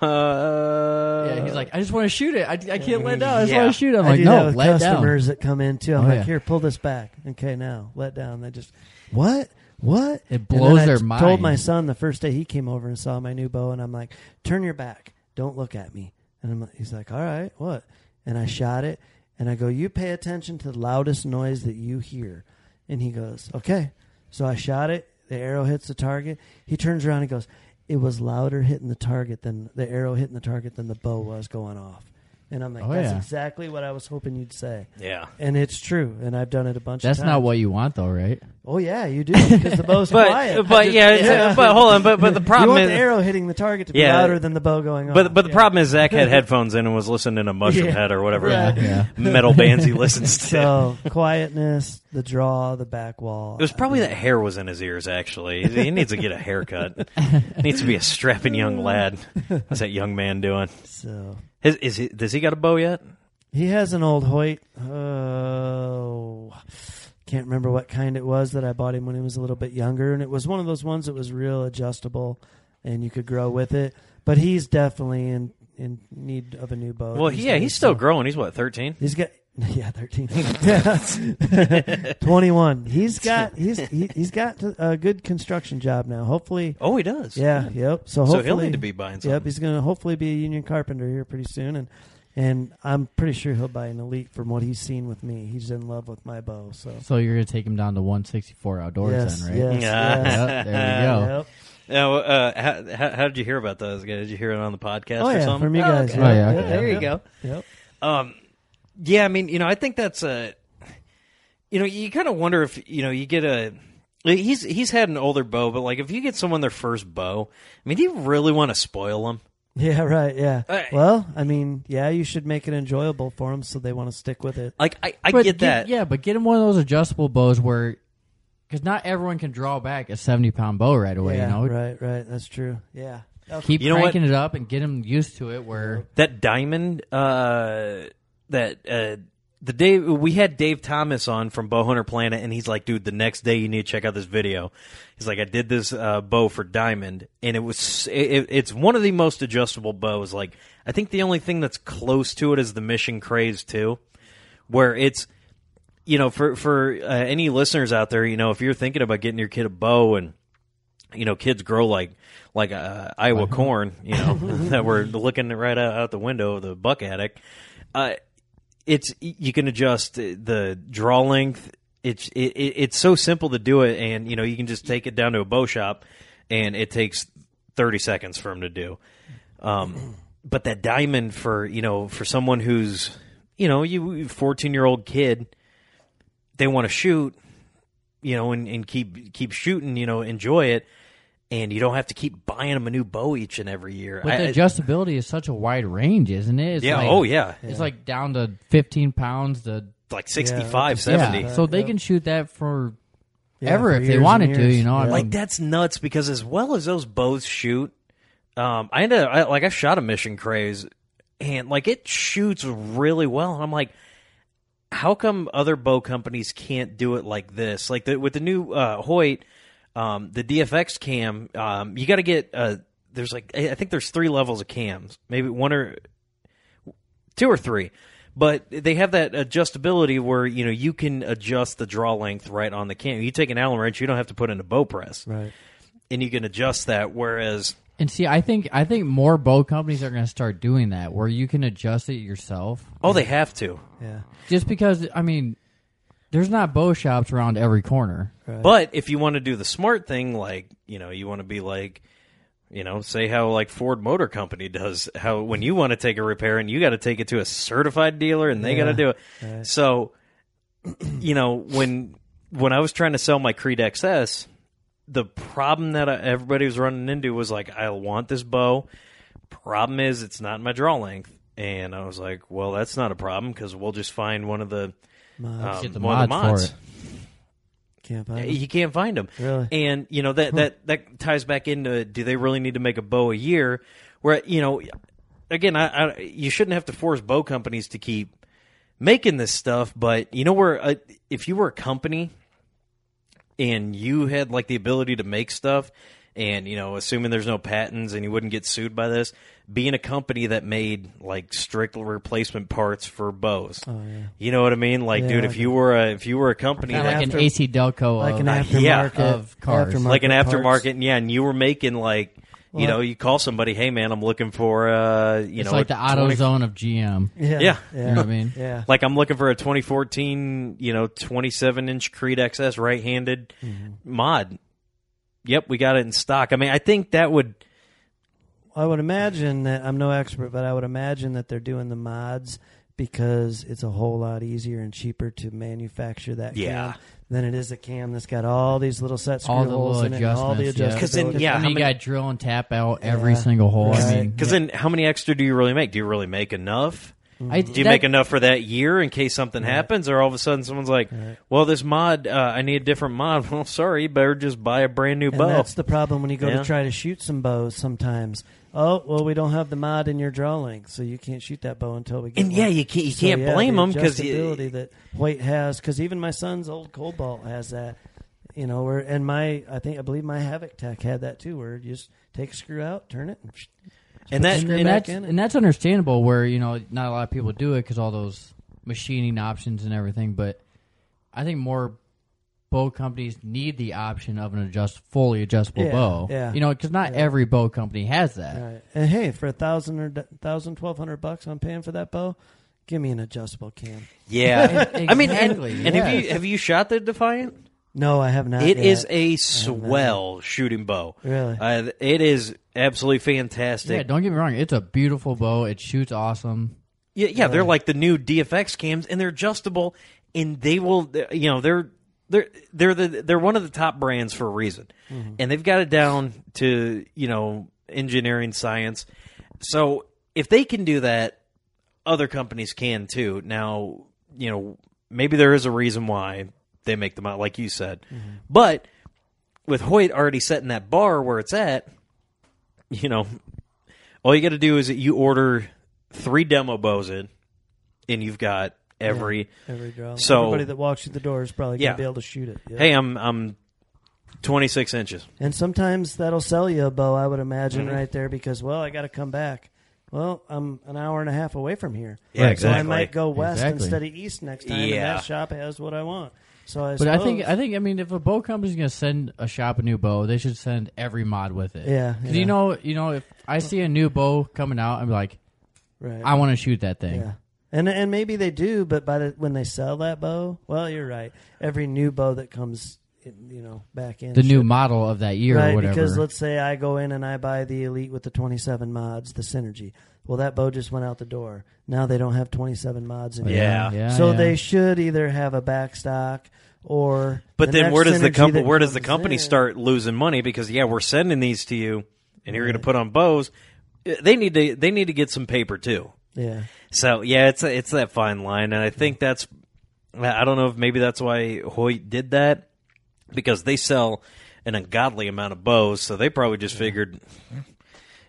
uh yeah, he's like, "I just want to shoot it. I, I can't let down. I just Yeah. want to shoot it." I'm I like, do that "No, with let down." customers that come in too. I'm Oh, like, yeah. here, pull this back. Okay, now let down. They just what? What? It blows their t- mind. Told my son the first day he came over and saw my new bow, and I'm like, turn your back. Don't look at me. And I'm like, he's like, all right, what? and I shot it, and I go, "You pay attention to the loudest noise that you hear," and he goes, "Okay." So I shot it. The arrow hits the target. He turns around and goes, "It was louder hitting the target than the arrow hitting the target than the bow was going off." And I'm like, Oh, "That's yeah. exactly what I was hoping you'd say." Yeah. And it's true, and I've done it a bunch That's of times. That's not what you want, though, right? Oh yeah, you do because the bow's quiet. But but yeah, it's- but hold on, but but the you problem want is the arrow hitting the target to be Yeah. louder than the bow going off. But but the Yeah. problem is Zach had headphones in and was listening to Mushroom Yeah. Head or whatever Right. Yeah. metal bands he listens to. So quietness, the draw, the back wall. it was probably that hair was in his ears. Actually, he needs to get a haircut. needs to be a strapping young lad. What's that young man doing? So Is, is he, does he got a bow yet? he has an old Hoyt. Oh, can't remember what kind it was that I bought him when he was a little bit younger, and it was one of those ones that was real adjustable, and you could grow with it. But he's definitely in in need of a new bow. Well, yeah, he's still growing. He's what thirteen. He's got yeah, thirteen. Twenty one. He's got he's he, he's got a good construction job now. Hopefully, Oh, he does. yeah, yep. So So hopefully, he'll need to be buying something. Yep, he's going to hopefully be a union carpenter here pretty soon, and and I'm pretty sure he'll buy an elite from what he's seen with me. He's in love with my bow. So So you're gonna take him down to 164 outdoors yes, then, right? yes, Yeah. yes. Yep, there you go. Yep. Now, uh, how, how, how did you hear about those guys? Did you hear it on the podcast Oh or yeah, something? from you guys. okay. Oh, yeah, okay. yep, There you yep, go. Yep. Um, yeah, I mean, you know, I think that's a, you know, you kind of wonder if you know you get a. He's he's had an older bow, but like if you get someone their first bow, I mean, do you really want to spoil them? Yeah, right. Yeah. Uh, well, I mean, yeah, you should make it enjoyable for them so they want to stick with it. Like I, I But get that. Yeah, but get him one of those adjustable bows where, because not everyone can draw back a 70 pound bow right away. yeah, you know, right, right. That's true. Yeah. keep You know what? cranking it up and get him used to it. Where that diamond uh that uh the day we had Dave Thomas on from Bowhunter Planet and he's like dude the next day you need to check out this video he's like I did this uh bow for diamond and it was it, it's one of the most adjustable bows like I think the only thing that's close to it is the Mission Craze too where it's you know for for uh, any listeners out there you know if you're thinking about getting your kid a bow and you know, kids grow like like uh, Iowa corn, you know, that we're looking right out, out the window of the buck attic. Uh, it's you can adjust the draw length. It's it, it, it's so simple to do it, and you know you can just take it down to a bow shop, and it takes thirty seconds for them to do. Um, but that diamond for you know for someone who's you know you fourteen year old kid, they want to shoot, you know, and, and keep keep shooting, you know, enjoy it, and you don't have to keep buying them a new bow each and every year. but I- the adjustability is such a wide range, isn't it? It's yeah, like- oh yeah, It's like down to 15 pounds to like 65, Yeah. 70. yeah. So they Yep. can shoot that for Yeah, ever for if they wanted to. You know, I mean, Like that's nuts because as well as those bows shoot, um, I ended up, I, like I shot a Mission Craze, and like it shoots really well. And I'm like, how come other bow companies can't do it like this? Like the, with the new uh, Hoyt, um, the DFX cam, um, you got to get. Uh, there's like I I think there's three levels of cams, maybe one or two or three. But they have that adjustability where you know you can adjust the draw length right on the cam. You take an Allen wrench, you don't have to put in a bow press, Right. and you can adjust that. Whereas, and see, I think I think more bow companies are going to start doing that, where you can adjust it yourself. oh, they have to. Yeah. Just because, I mean, there's not bow shops around every corner. Right. But if you want to do the smart thing, like you know, you want to be like, you know, say how like Ford Motor Company does, how when you want to take a repair and you got to take it to a certified dealer and they got to do it. Right. So, you know, when when I was trying to sell my Creed XS, the problem that I, everybody was running into was like, I want this bow. Problem is, it's not my draw length. And I was like, well, that's not a problem because we'll just find one of the Mods. um, Get the one of the mods mods. for it. Can't find them. You can't find them. Really? And you know that that that ties back into do they really need to make a bow a year? Where you know, again, I, I you shouldn't have to force bow companies to keep making this stuff, but you know where uh, if you were a company and you had like the ability to make stuff and you know assuming there's no patents and you wouldn't get sued by this being a company that made like strict replacement parts for bows Oh yeah. you know what i mean like Yeah, dude if like you were a if you were a company Kind of that like after- an AC Delco, Like of, an aftermarket yeah, of cars. aftermarket like an parts. aftermarket, yeah, and you were making like you know, you call somebody, hey man, I'm looking for uh, you it's know, like a the auto 20 zone of GM. Yeah, Yeah. You know what I mean? yeah. Like I'm looking for a 2014, you know, 27 inch Creed XS right-handed Mm-hmm. mod. Yep, we got it in stock. I mean, I think that would. I would imagine that I'm no expert, but I would imagine that they're doing the mods because it's a whole lot easier and cheaper to manufacture that Yeah. cam than it is a cam that's got all these little set screw All the holes little in it, and all the adjustments, yeah. 'Cause then, yeah, I how mean, you many- got to drill and tap out every Yeah. single hole. I Right. mean, Because then, how many extra do you really make? Do you really make enough? I, Do you that- make enough for that year in case something happens, or all of a sudden someone's like, "Well, this mod, uh, I need a different mod." Well, sorry, you better just buy a brand new And bow. that's the problem when you go Yeah. to try to shoot some bows sometimes. Oh, well, we don't have the mod in your draw length, so you can't shoot that bow until we get And yeah, you can't- you So, can't yeah, blame the 'em 'cause you- adjustability that Hoyt has, because even my son's old Cobalt has that. You know, where and my I think I believe my HavocTec had that too, where you just take a screw out, turn it, and, and that, and, and that's and that's understandable. Where you know not a lot of people do it because all those machining options and everything. But I think more bow companies need the option of an adjust fully adjustable Yeah, bow. yeah. you know, because not Yeah. every bow company has that. Right. And hey, for a thousand or d- thousand, twelve hundred bucks, I'm paying for that bow. Give me an adjustable cam. yeah. I mean, and, Exactly, and have you yes. have you shot the Defiant? No, I have not. It yet. is a swell shooting bow. Really? uh, it is absolutely fantastic. Yeah, don't get me wrong. It's a beautiful bow. It shoots awesome. Yeah, yeah, they're like the new DFX cams, and they're adjustable, and they will, you know, they're they're they're the they're one of the top brands for a reason, mm-hmm. and they've got it down to you know engineering science. So if they can do that, other companies can too. Now, you know, maybe there is a reason why they make them out, like you said, mm-hmm. but with Hoyt already setting that bar where it's at, you know, all you got to do is that you order three demo bows in, and you've got every. every draw. So- everybody that walks through the door is probably Yeah. gonna be able to shoot it. Yeah. Hey, I'm I'm twenty six inches. And sometimes that'll sell you a bow, I would imagine, Mm-hmm. right there, because well, I got to come back. Well, I'm an hour and a half away from here. Yeah, Right, So I might go west Exactly. instead of east next time. And Yeah. that shop has what I want. So I But I think I think I mean if a bow company's gonna send a shop a new bow, they should send every mod with it. Yeah, 'Cause yeah. you know you know if I see a new bow coming out, I'm like, right. I want to shoot that thing. Yeah. And and maybe they do, but by the when they sell that bow, well, you're right. Every new bow that comes, in, you know, back in The new should- model of that year right? or whatever. Because let's say I go in and I buy the Elite with the 27 mods, the Synergy. Well, that bow just went out the door. Now they don't have 27 mods anymore. Yeah. yeah. so yeah. they should either have a back stock or. But the then where does the Synergy company where does the company in- start losing money? Because yeah, we're sending these to you, and you're going to put on bows. Uh, They need to they need to get some paper too. Yeah. So yeah, it's it's that fine line, and I think that's I don't know if maybe that's why Hoyt did that because they sell an ungodly amount of bows, so they probably just figured,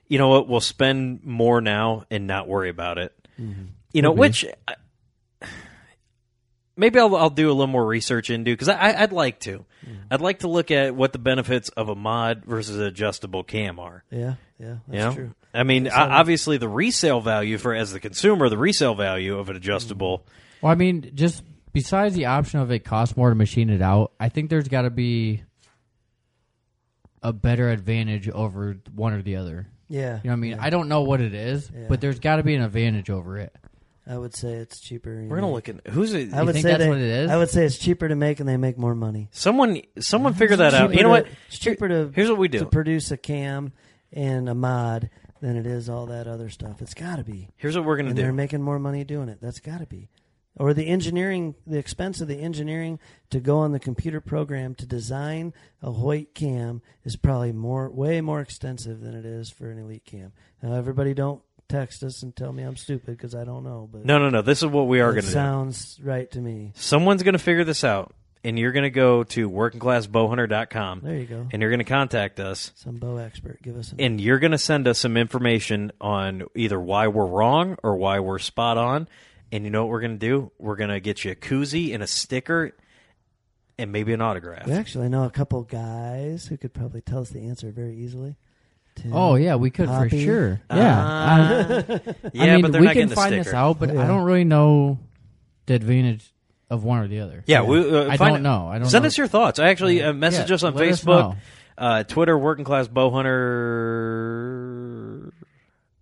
you know what, we'll spend more now and not worry about it. Mm-hmm. You know, which I- maybe I'll I'll do a little more research into because I I'd like to, mm. I'd like to look at what the benefits of a mod versus an adjustable cam are. Yeah. Yeah. That's You know? true. I mean, o- obviously, the resale value for as the consumer, the resale value of an adjustable. Mm-hmm. Well, I mean, just besides the option of it costs more to machine it out, I think there's got to be a better advantage over one or the other. Yeah. You know what I mean? I don't know what it is, Yeah. but there's got to be an advantage over it. I would say it's cheaper. We're gonna know. look at who's it. I would think say that's they- what it is? I would say it's cheaper to make and they make more money. Someone, someone figure that out. You know to- what? It's cheaper to Here's what we do: to produce a cam and a mod than it is all that other stuff. It's got to be. Here's what we're gonna And they're making more money doing it. That's got to be. Or the engineering, the expense of the engineering to go on the computer program to design a Hoyt cam is probably more, way more extensive than it is for an Elite cam. Now, everybody don't text us and tell me I'm stupid because I don't know. But No, no, no. This is what we are gonna do. sounds right to me. Someone's gonna figure this out, and you're gonna go to workingclassbowhunter.com, There you go. and you're gonna contact us, Some bow expert, give us an and you're gonna send us some information on either why we're wrong or why we're spot on. And you know what we're gonna do? We're gonna get you a koozie and a sticker, and maybe an autograph. We actually know a couple guys who could probably tell us the answer very easily. Tim, Oh yeah, we could for sure. Yeah, Uh, yeah, I mean, but they're we not can getting a find sticker. this out, but Yeah. I don't really know the advantage of one or the other. Yeah, we, uh, I find- don't know. I don't send know. us your thoughts. I actually uh, message Yeah, us on let us Facebook, know. uh, Twitter, Working Class Bowhunter.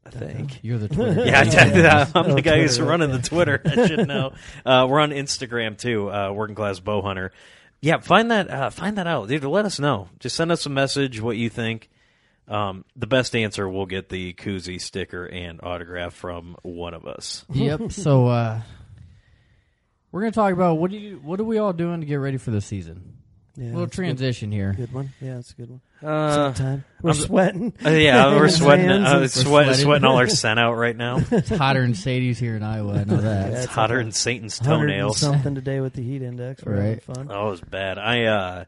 I think. You're the Twitter. Yeah, guy. I, am Oh, the guy who's Twitter, running the Twitter. I should know. Uh, we're on Instagram too. Uh, Working class bow hunter. Yeah, find that. Uh, find that out, dude. Let us know. Just send us a message. What you think. Um, the best answer will get the koozie sticker and autograph from one of us. yep. So uh, we're gonna talk about what do you what are we all doing to get ready for the season? Yeah, little that's a good- transition here. Good one. Yeah, it's a good one. Uh, Sometime we're I'm- sweating. uh, yeah, we're sweating. Hands Uh, and- sweat, sweating. sweating all our scent out right now. It's hotter than Sadie's here in Iowa. I know that. Yeah, It's it's hotter like than Satan's 100 toenails. something today with the heat index. We're Right. fun. Oh, it was bad. I uh,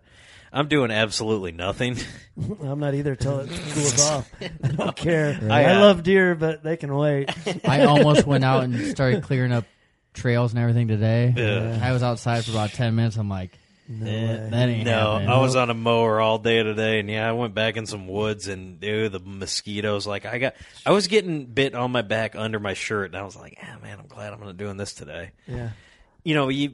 I'm doing absolutely nothing. I'm not either till it cools off. I don't care. I, I, uh, love deer, but they can wait. I almost went out and started clearing up trails and everything today. Yeah. I was outside for about ten minutes. I'm like, No eh, that ain't No, happening. I was on a mower all day today, and yeah, I went back in some woods, and dude, the mosquitoes. Like I got, I was getting bit on my back under my shirt, and I was like, "Ah, man, I'm glad I'm not doing this today." Yeah. You know, you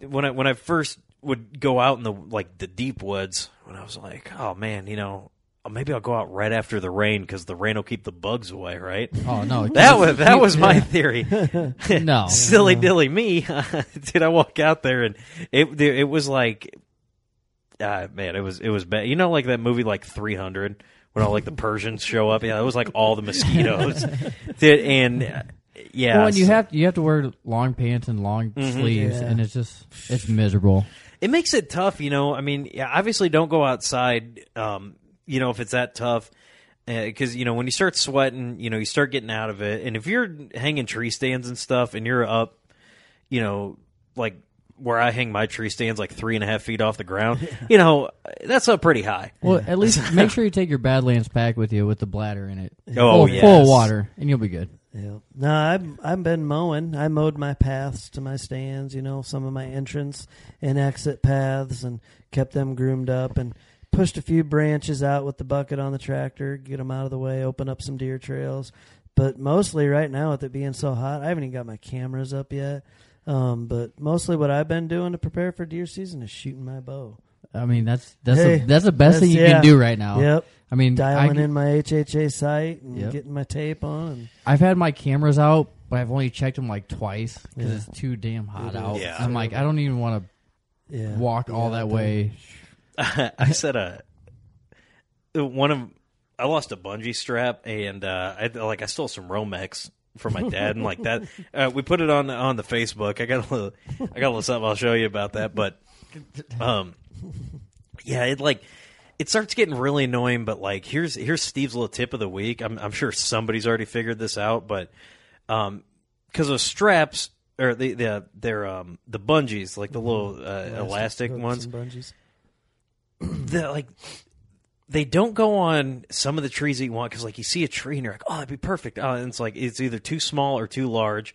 when I when I first would go out in the like the deep woods, when I was like, "Oh man, you know." Oh, Maybe I'll go out right after the rain because the rain will keep the bugs away, right? Oh no, That was that was my theory. no. silly dilly me did i walk out there and it it was like ah man it was it was bad you know like that movie like 300 when all like the persians show up yeah it was like all the mosquitoes Did- and uh, yeah well, and you so- have you have to wear long pants and long Mm-hmm. sleeves, Yeah. and it's just it's miserable. it makes it tough you know i mean yeah, obviously don't go outside um you know if it's that tough eh, because you know when you start sweating you know you start getting out of it and if you're hanging tree stands and stuff and you're up you know like where i hang my tree stands like three and a half feet off the ground you know that's up pretty high Well, at least make sure you take your Badlands pack with you with the bladder in it. Oh, full, yes. full of water, and you'll be good. Yeah. No, I've I've been mowing. I mowed my paths to my stands. You know, some of my entrance and exit paths, and kept them groomed up, and pushed a few branches out with the bucket on the tractor, get them out of the way, open up some deer trails. But mostly right now, with it being so hot, I haven't even got my cameras up yet. Um, but mostly, what I've been doing to prepare for deer season is shooting my bow. I mean, that's that's Hey, the, that's the best that's- thing you yeah. can do right now. Yep. I mean, Dialing I, in my HHA site and Yep. getting my tape on. I've had my cameras out, but I've only checked them like twice because Yeah. it's too damn hot It out. Yeah. I'm like, I don't even want yeah, to walk all Yeah, that the- way. I said a one of I lost a bungee strap and uh, I like I stole some Romex from my dad and like that uh, we put it on on the Facebook. I got a little I got a little something I'll show you about that, but um yeah, it like it starts getting really annoying. But like here's here's Steve's little tip of the week. I'm I'm sure somebody's already figured this out, but um because of straps or the the they're um the bungees like the little uh, elastic hooks ones and bungees. The like they don't go on some of the trees that you want because like you see a tree and you're like oh that'd be perfect oh, and it's like it's either too small or too large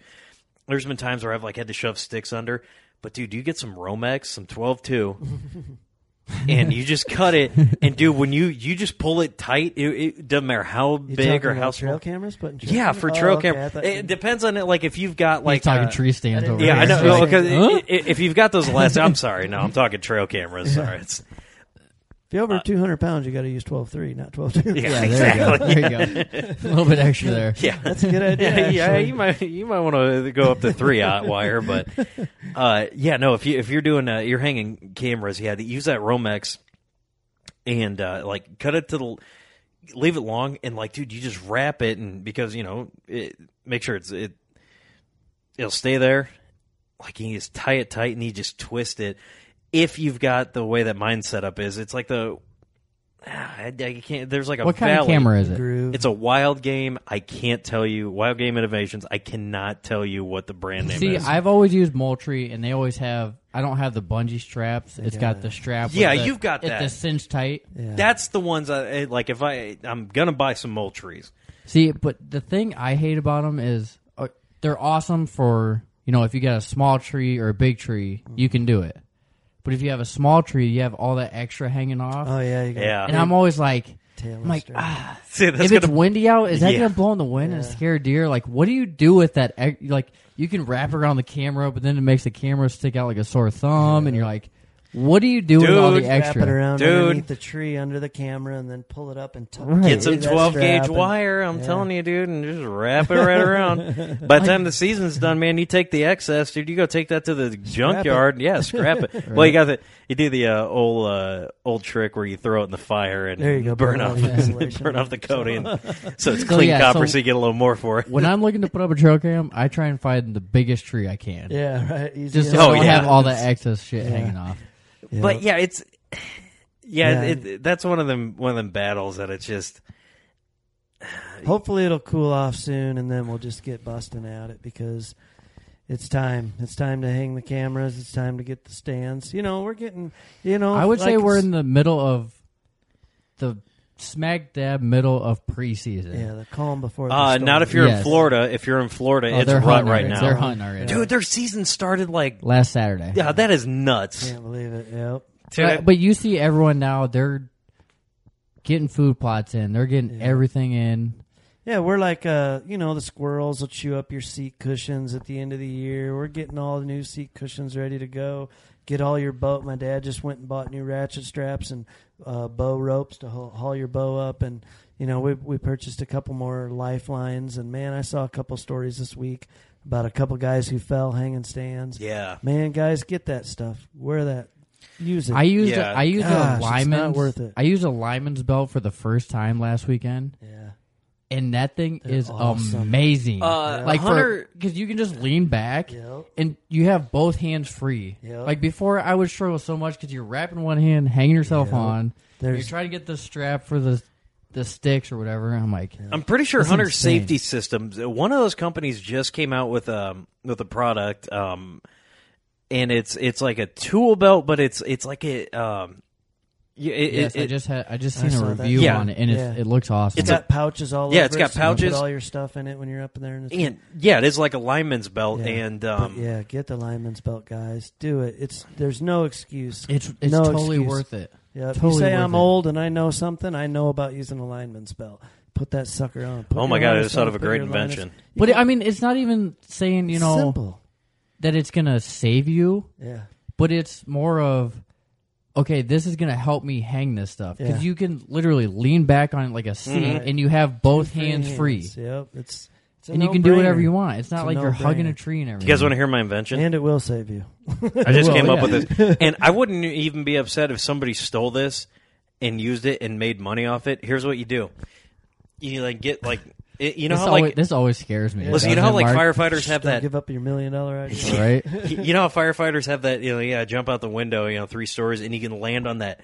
there's been times where i've like had to shove sticks under but dude do you get some romex some 12-2 and you just cut it and dude when you you just pull it tight it, it doesn't matter how You big talking or how about small cameras but yeah cameras? for Oh, trail okay, camera it you- depends on it like if you've got He's like talking uh, tree stands didn't- over yeah, here. I know. Right. Because Huh? if you've got those elastic, I'm sorry. No, I'm talking trail cameras. Sorry, it's If you're over 200 pounds, you got to use 12.3, not 12.2. yeah, Yeah, exactly. there you go. There you go. a little bit extra there. Yeah, That's a good idea. yeah, yeah, actually. you might you might want to go up to three aught wire, but uh, yeah, no. If you if you're doing uh, you're hanging cameras, yeah, use that Romex and uh, like cut it to the leave it long and like, dude, you just wrap it and because you know it, make sure it's it it'll stay there. Like you just tie it tight and you just twist it. If you've got the way that mine setup is, it's like the ah, I, I can't. There's like a What kind valley. of camera is it? It's a wild game. I can't tell you. Wild Game Innovations. I cannot tell you what the brand name is. See, is. I've always used Moultrie, and they always have. I don't have the bungee straps. It's got got the strap. Yeah, the- you've got that. The cinch tight. yeah. That's the ones I like. If I, I'm gonna buy some Moultries. See, but the thing I hate about them is uh, they're awesome for you know if you got a small tree or a big tree, you can do it. But if you have a small tree, you have all that extra hanging off, oh, yeah. You got Yeah. and I'm always like, tail I'm like, strap. ah, See, that's if it's gonna. windy out, is that Yeah. gonna blow in the wind and scare deer? Like, what do you do with that? ex- Like, you can wrap around the camera, but then it makes the camera stick out like a sore thumb, and you're like, What do you do with all Dude, the Wrap extra? it around Dude. underneath the tree under the camera and then pull it up and tuck Right. Get some that 12 strap gauge and- wire. I'm Yeah. telling you, dude, and just wrap it right around. By the time the season's done, man, you take the excess, dude. You go take that to the junkyard. Yeah, scrap it. Well, you got the you do the uh, old uh, old trick where you throw it in the fire and There you go, burn burn off all the insulation. burn off the coating, so it's So, clean yeah, copper, so- so, you get a little more for it. when I'm looking to put up a trail cam, I try and find the biggest tree I can. Yeah, right. Easy Just as so I Oh, don't yeah. have all that excess shit Yeah. hanging off. Yeah. But yeah, it's yeah, Yeah. It, it- that's one of them one of them battles that it's just Hopefully it'll cool off soon, and then we'll just get busting at it because it's time. It's time to hang the cameras. It's time to get the stands. You know, we're getting. You know, I would say we're in the middle of the smack dab middle of preseason. Yeah, the calm before the uh, storm. not if you're in Florida. If you're in Florida, Oh, it's they're rut hunting right already. now. They're hunting already. Dude, their season started like Last Saturday. yeah, that is nuts. Can't believe it. Yep. Dude, But, but you see everyone now, they're getting food plots in. They're getting Yeah. everything in. Yeah, we're like, uh, you know, the squirrels will chew up your seat cushions at the end of the year. We're getting all the new seat cushions ready to go. Get all your boat. My dad just went and bought new ratchet straps and uh, bow ropes to haul, haul your bow up. And, you know, we, we purchased a couple more lifelines. And, man, I saw a couple stories this week about a couple guys who fell hanging stands. yeah. Man, guys, get that stuff. Wear that. Use it. I used Yeah. a, I used Gosh, a it's not lineman's worth it. I used a lineman's belt for the first time last weekend, yeah. And that thing They're is awesome. amazing. Uh, like Hunter- because you can just lean back Yep. and you have both hands free. Yep. Like before, I would struggle so much because you're wrapping one hand, hanging yourself Yep. on. You're trying to get the strap for the the sticks or whatever. I'm like, I'm pretty sure That's Hunter insane. Safety Systems, uh, one of those companies, just came out with um with a product, um, and it's it's like a tool belt, but it's it's like a um, y- it, yes, it, I just had I just I seen saw a review Yeah. on it, and Yeah. it's, it looks awesome. It's got pouches all Yeah, over. it's got it, so you pouches. Put all your stuff in it when you're up in there. In the and yeah, it is like a lineman's belt, Yeah. and um, yeah, get the lineman's belt, guys. Do it. It's there's no excuse. it's it's no totally excuse. worth it. Yeah, if totally you say I'm it. old and I know something, I know about using a lineman's belt. Put that sucker on. Put oh my god, I harness just thought of a great your Linus- invention. But can- I mean, it's not even saying you know simple. that it's gonna save you, Yeah, but it's more of okay, this is gonna help me hang this stuff because Yeah. you can literally lean back on it like a seat Mhm. and you have both Free hands free, Yep, it's, it's a and you can do whatever no-brainer. you want. It's not It's a like you're hugging a no-brainer. tree and everything. You guys want to hear my invention? and it will save you. I just Well, came up yeah. with this, and I wouldn't even be upset if somebody stole this and used it and made money off it. Here's what you do: you like get like it, you know this, how always, like this always scares me. listen, you know how like Mark? firefighters have Don't that give up your million dollar idea. right? you know how firefighters have that you know yeah jump out the window you know three stories and you can land on that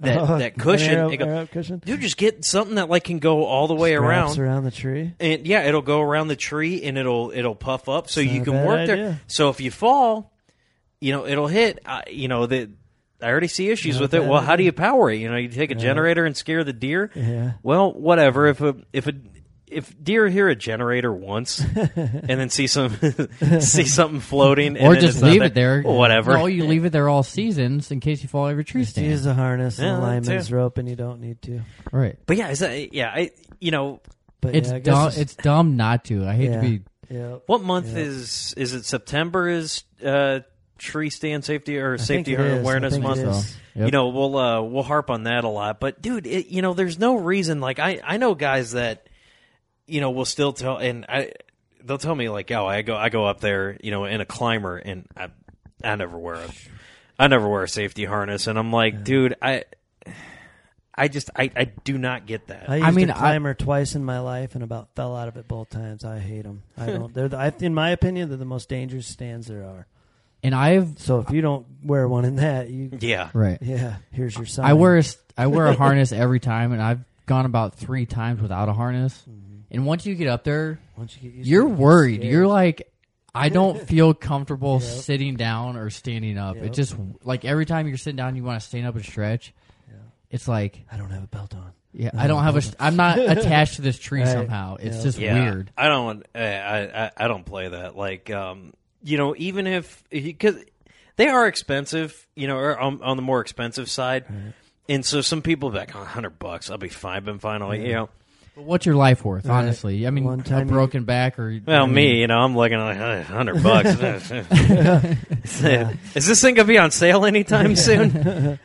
that Oh, that cushion Air, and go, cushion. dude just get something that like can go all the way Wraps around around the tree. and yeah it'll go around the tree and it'll it'll puff up so It's you can bad work there so if you fall you know it'll hit uh, you know that I already see issues Not with it. bad Well, how do you power it? You know, you take a generator and scare the deer. Yeah. Well, whatever. If a if a if deer hear a generator once and then see some see something floating, and or just leave it there. whatever. No, you leave it there all seasons in case you fall over a tree Just use a harness Yeah, and a that lineman's too. rope, and you don't need to. Right. But yeah, is that, yeah, I you know But It's yeah, I guess dumb. it's- It's dumb not to. I hate Yeah. to be. yeah. what month Yeah. is is it? September is uh, tree stand safety or I safety think it is. I awareness think it month. is. So, yep. You know, we'll uh, we'll harp on that a lot, but dude, it, you know, there's no reason. Like I I know guys that you know will still tell, and I they'll tell me like, oh, I go I go up there, you know, in a climber, and I I never wear a I never wear a safety harness, and I'm like, dude, I. I just I, I do not get that. I used mean, a I- climber twice in my life and about fell out of it both times. I hate them. I don't. They're the, I, in my opinion, they're the most dangerous stands there are. And I've So if you don't wear one in that, you yeah, right. yeah, here's your sign. I wear a, s- I wear a harness every time, and I've gone about three times without a harness. Mm-hmm. And once you get up there, Once you get used you're to it, worried. scared. You're like, I don't feel comfortable Yep. sitting down or standing up. Yep. It just like every time you're sitting down, you want to stand up and stretch. It's like, I don't have a belt on. yeah, I don't have a. st- I'm not attached to this tree Right. somehow. It's Yep. just yeah, weird. I don't. I, I I don't play that. Like, um, you know, even if because they are expensive, you know, or on, on the more expensive side, and so some people be like, oh, hundred bucks, I'll be fine. Been fine all you know. But what's your life worth, Right. honestly? I mean, One a time you- broken back or Well, I mean, me, you know, I'm looking at like hundred bucks. Is this thing gonna be on sale anytime soon?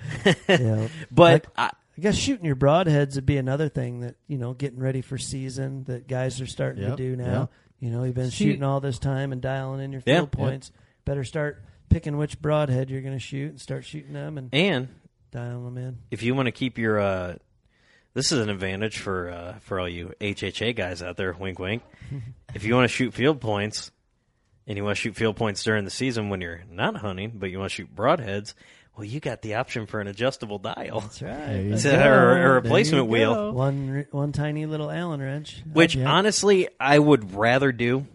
Yeah. But I, I guess shooting your broadheads would be another thing that you know, getting ready for season that guys are starting Yep, to do now. yep. You know, you've been See- shooting all this time and dialing in your Yeah. field Yep. points. Better start picking which broadhead you're going to shoot and start shooting them and and dialing them in. if you want to keep your, uh, this is an advantage for uh, for all you HHA guys out there. Wink, wink. if you want to shoot field points, and you want to shoot field points during the season when you're not hunting, but you want to shoot broadheads, well, you got the option for an adjustable dial. That's right. There you Let's go. go. Or- or a replacement wheel. One one tiny little Allen wrench. Which Yeah. honestly, I would rather do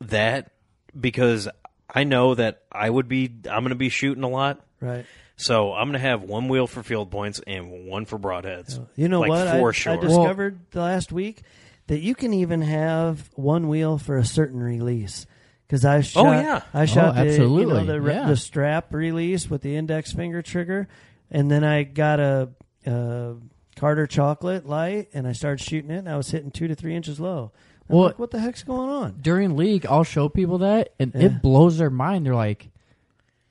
that because I know that I would be. I'm going to be shooting a lot, right. So I'm going to have one wheel for field points and one for broadheads. You know like what? For I, sure. I discovered the last week that you can even have one wheel for a certain release. Because oh, I shot, Oh, yeah. I shot the, you know, absolutely. the, Yeah. the strap release with the index finger trigger, and then I got a, a Carter chocolate light, and I started shooting it, and I was hitting two to three inches low. I'm Well- like, what the heck's going on? during league, I'll show people that, and Yeah. it blows their mind. They're like,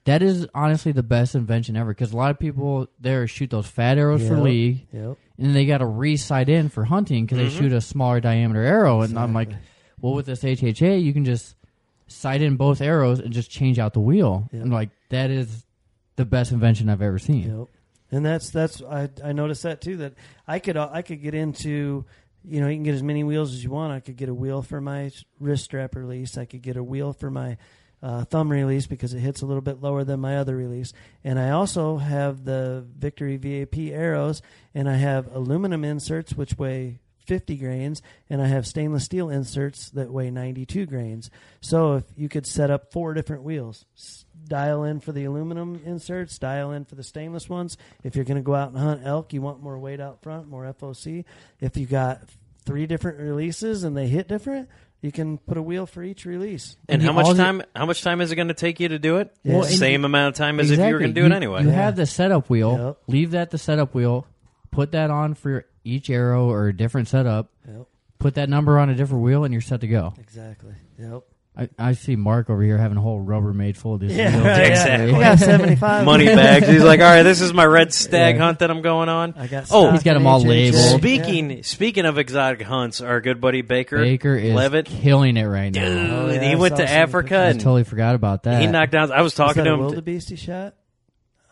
"That is honestly the best invention ever." Because a lot of people there shoot those fat arrows for Yep. league, Yep. and they got to re-sight in for hunting because Mm-hmm. they shoot a smaller diameter arrow. And I'm like, well, with this HHA, you can just sight in both arrows and just change out the wheel. Yep. I'm like, that is the best invention I've ever seen. Yep. And that's that's I I noticed that too that I could uh, I could get into you know you can get as many wheels as you want. I could get a wheel for my wrist strap release. I could get a wheel for my uh, thumb release because it hits a little bit lower than my other release. And I also have the Victory VAP arrows, and I have aluminum inserts which weigh 50 grains, and I have stainless steel inserts that weigh 92 grains. So if you could set up four different wheels, dial in for the aluminum inserts, dial in for the stainless ones. If you're going to go out and hunt elk, you want more weight out front, more FOC. If you got three different releases and they hit different, you can put a wheel for each release. and you how much also- time? How much time is it going to take you to do it? Well, and- Same amount of time as if you were going to do You- it anyway. You have the setup wheel. Yep. Leave that the setup wheel. Put that on for each arrow or a different setup. Yep, Put that number on a different wheel, and you're set to go. exactly. Yep. I, I see Mark over here having a whole Rubbermaid full of these Yeah, right, Exactly. yeah. I got 75 Money bags. He's like, all right, this is my red stag Yeah. hunt that I'm going on. I got Oh, He's got in 'em all HHA. labeled. Speaking speaking of exotic hunts, our good buddy Baker, Baker is Levitt, killing it right dude, now. Oh, yeah, he I went to some Africa I totally forgot about that. he knocked down. I was Was talking that to a him. wildebeest he shot?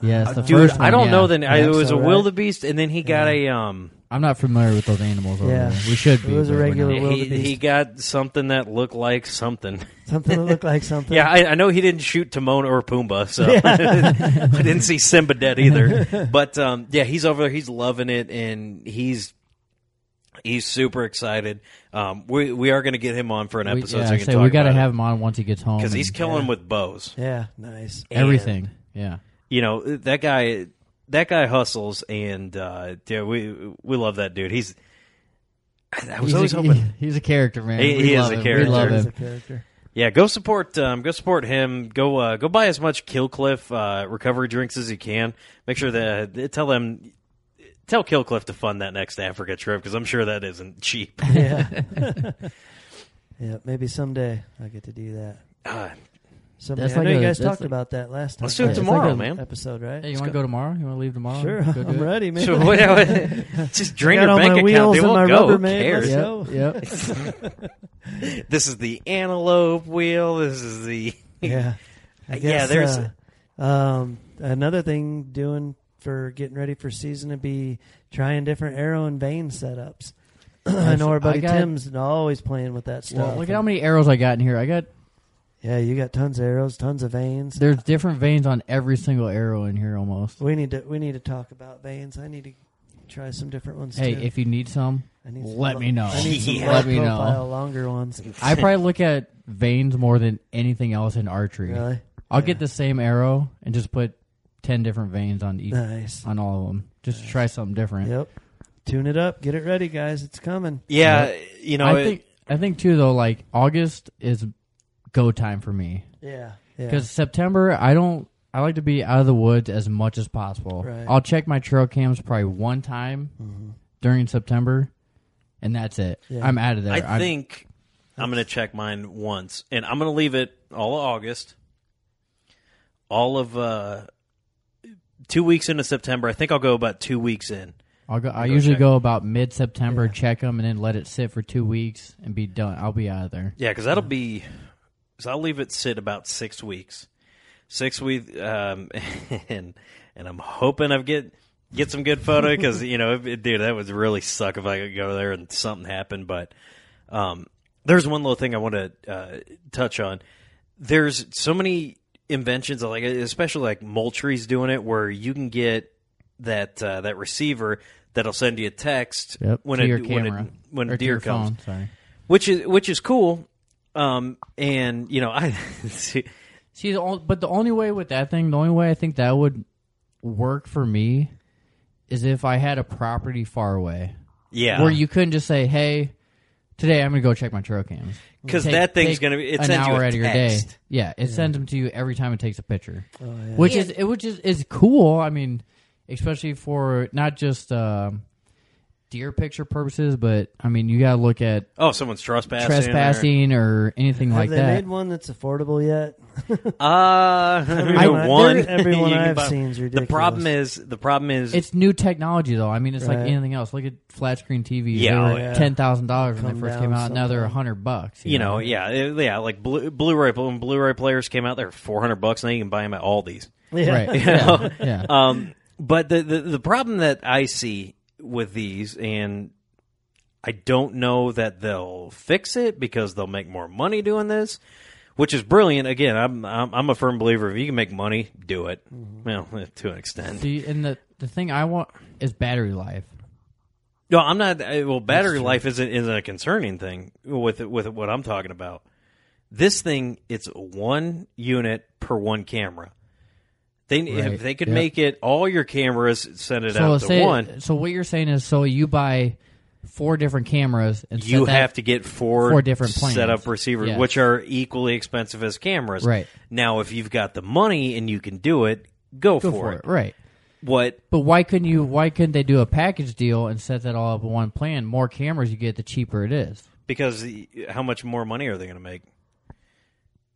Yes, the Dude, first one, I don't yeah. know that I, Yeah, it was so, a right? wildebeest, and then he got a um. I'm not familiar with those animals over Yeah. there. We should be. It was a but we're regular not. He, wildebeest. he got something that looked like something. Something that looked like something. Yeah, I, I know he didn't shoot Timon or Pumbaa, so I didn't see Simba dead either. But um, yeah, he's over there. He's loving it, and he's he's super excited. Um, we we are going to get him on for an We, episode. yeah, so I we can say talk we got to about have him on once he gets home because he's and killing with bows. Yeah, nice. And, everything. Yeah. You know that guy. That guy hustles, and uh, yeah, we we love that dude. He's. I, I was he's always a, hoping. he's a character, man. He- We he is love a him. character. We love He's him. a character. Yeah, go support. Um, go support him. Go uh, go buy as much Kill Cliff uh, recovery drinks as you can. Make sure that tell them tell Kill Cliff to fund that next Africa trip because I'm sure that isn't cheap. Yeah. yeah, maybe someday I get to do that. Uh, Someday. That's I know like you guys talked like- about that last time. Let's do it Right. Tomorrow, like a man. Episode, right? Hey, you want to go tomorrow? You want to leave tomorrow? Sure, Go I'm ready, man. So what- just drain your bank my account. wheels They and won't my go. Who cares? Let's Yep. This is the antelope wheel. This is the yeah. I Yeah, there's- uh, um, another thing doing for getting ready for season to be trying different arrow and vane setups. I know our buddy got- Tim's always playing with that stuff. Well, look at how many arrows I got in here. I got Yeah, you got tons of arrows, tons of vanes. there's different vanes on every single arrow in here almost. We need to we need to talk about vanes. I need to try some different ones Hey, too. if you need some, I need some let lo- me know. I need some Yeah. Let me know. profile, longer ones. I probably look at vanes more than anything else in archery. Really? I'll Yeah. get the same arrow and just put ten different vanes on each Nice. on all of them. Just to try something different. Yep. Tune it up. Get it ready, guys. It's coming. yeah. You know, I it- think I think too though. Like August is go time for me Yeah. Yeah. because September I don't. I like to be out of the woods as much as possible. Right. I'll check my trail cams probably one time Mhm. during September, and that's it. Yeah. I'm out of there. I I'm- think I'm going to check mine once, and I'm going to leave it all of August, all of uh, two weeks into September. I think I'll go about two weeks in. I'll go. I go usually check. go about mid September, Yeah. check them, and then let it sit for two weeks and be done. I'll be out of there. Yeah, because that'll be. Cause I'll leave it sit about six weeks, six weeks, um, and and I'm hoping I get get some good photo because you know, it, dude, that would really suck if I could go there and something happened. But um, there's one little thing I want to uh, touch on. There's so many inventions, like especially like Moultrie's doing it, where you can get that uh, that receiver that'll send you a text Yep. when your when a, when a deer comes phone. Sorry. which is which is cool. Um, and you know, I see, See, the, ol- but the only way with that thing, the only way I think that would work for me is if I had a property far away yeah, where you couldn't just say, "Hey, today I'm going to go check my trail cams." 'Cause Take- that thing's take gonna be- it an sends you hour a out of your day. text. Yeah, it sends them to you every time it takes a picture, Oh, yeah. which is it, which is is cool. I mean, especially for not just um deer picture purposes, but I mean, you got to look at oh, someone's trespassing. trespassing or anything Have like they that. made one that's affordable yet? Uh, Everyone I- one. everyone you can I've buy- seen's The problem is the problem is It's new technology, though. I mean, it's like anything else. Look at flat screen TVs. Yeah, they oh, were yeah. ten thousand dollars when Come they first down came out. Now they're a sometime. hundred bucks. you know, yeah, it- yeah, like Blu- Blu-ray when Blu-ray players came out, they're four hundred bucks. Now you can buy them at Aldi's. Yeah. right? You know? yeah. Um, but the, the the problem that I see with these, and I don't know that they'll fix it because they'll make more money doing this, which is brilliant. Again, I'm I'm, I'm a firm believer if you can make money, do it. Mm-hmm. Well, to an extent. See, and the the thing I want is battery life. No, I'm not. Well, battery life isn't isn't a concerning thing with with what I'm talking about. This thing, it's one unit per one camera. They Right. if they could Yep. make it all your cameras send it So out to say, one. so what you're saying is, so you buy four different cameras and You have to get four, four different plans. set up receivers, which are equally expensive as cameras. Right. now, if you've got the money and you can do it, go, go for, it. right. What But why couldn't you? Why couldn't they do a package deal and set that all up in one plan? More cameras you get, the cheaper it is. because how much more money are they going to make?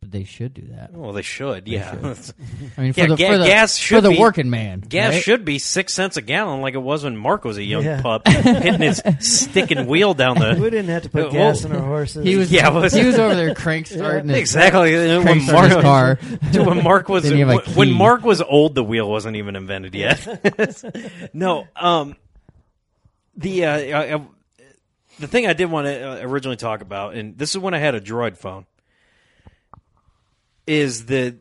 But they should do that. Well, they should. yeah, I mean, for Yeah, the ga- for the, gas for the be- working man, Gas right? should be six cents a gallon, like it was when Mark was a young Yeah. pup, hitting his sticking wheel down the We the. didn't have to put Uh, gas well, in our horses. He was Yeah, was- he was over there crank starting his, Exactly. When crank starting his Mark, car. when Mark was Didn't have a when key. Mark was old, the wheel wasn't even invented yet. no, um, the uh, I, I- the thing I did want to uh, originally talk about, and this is when I had a Droid phone, is the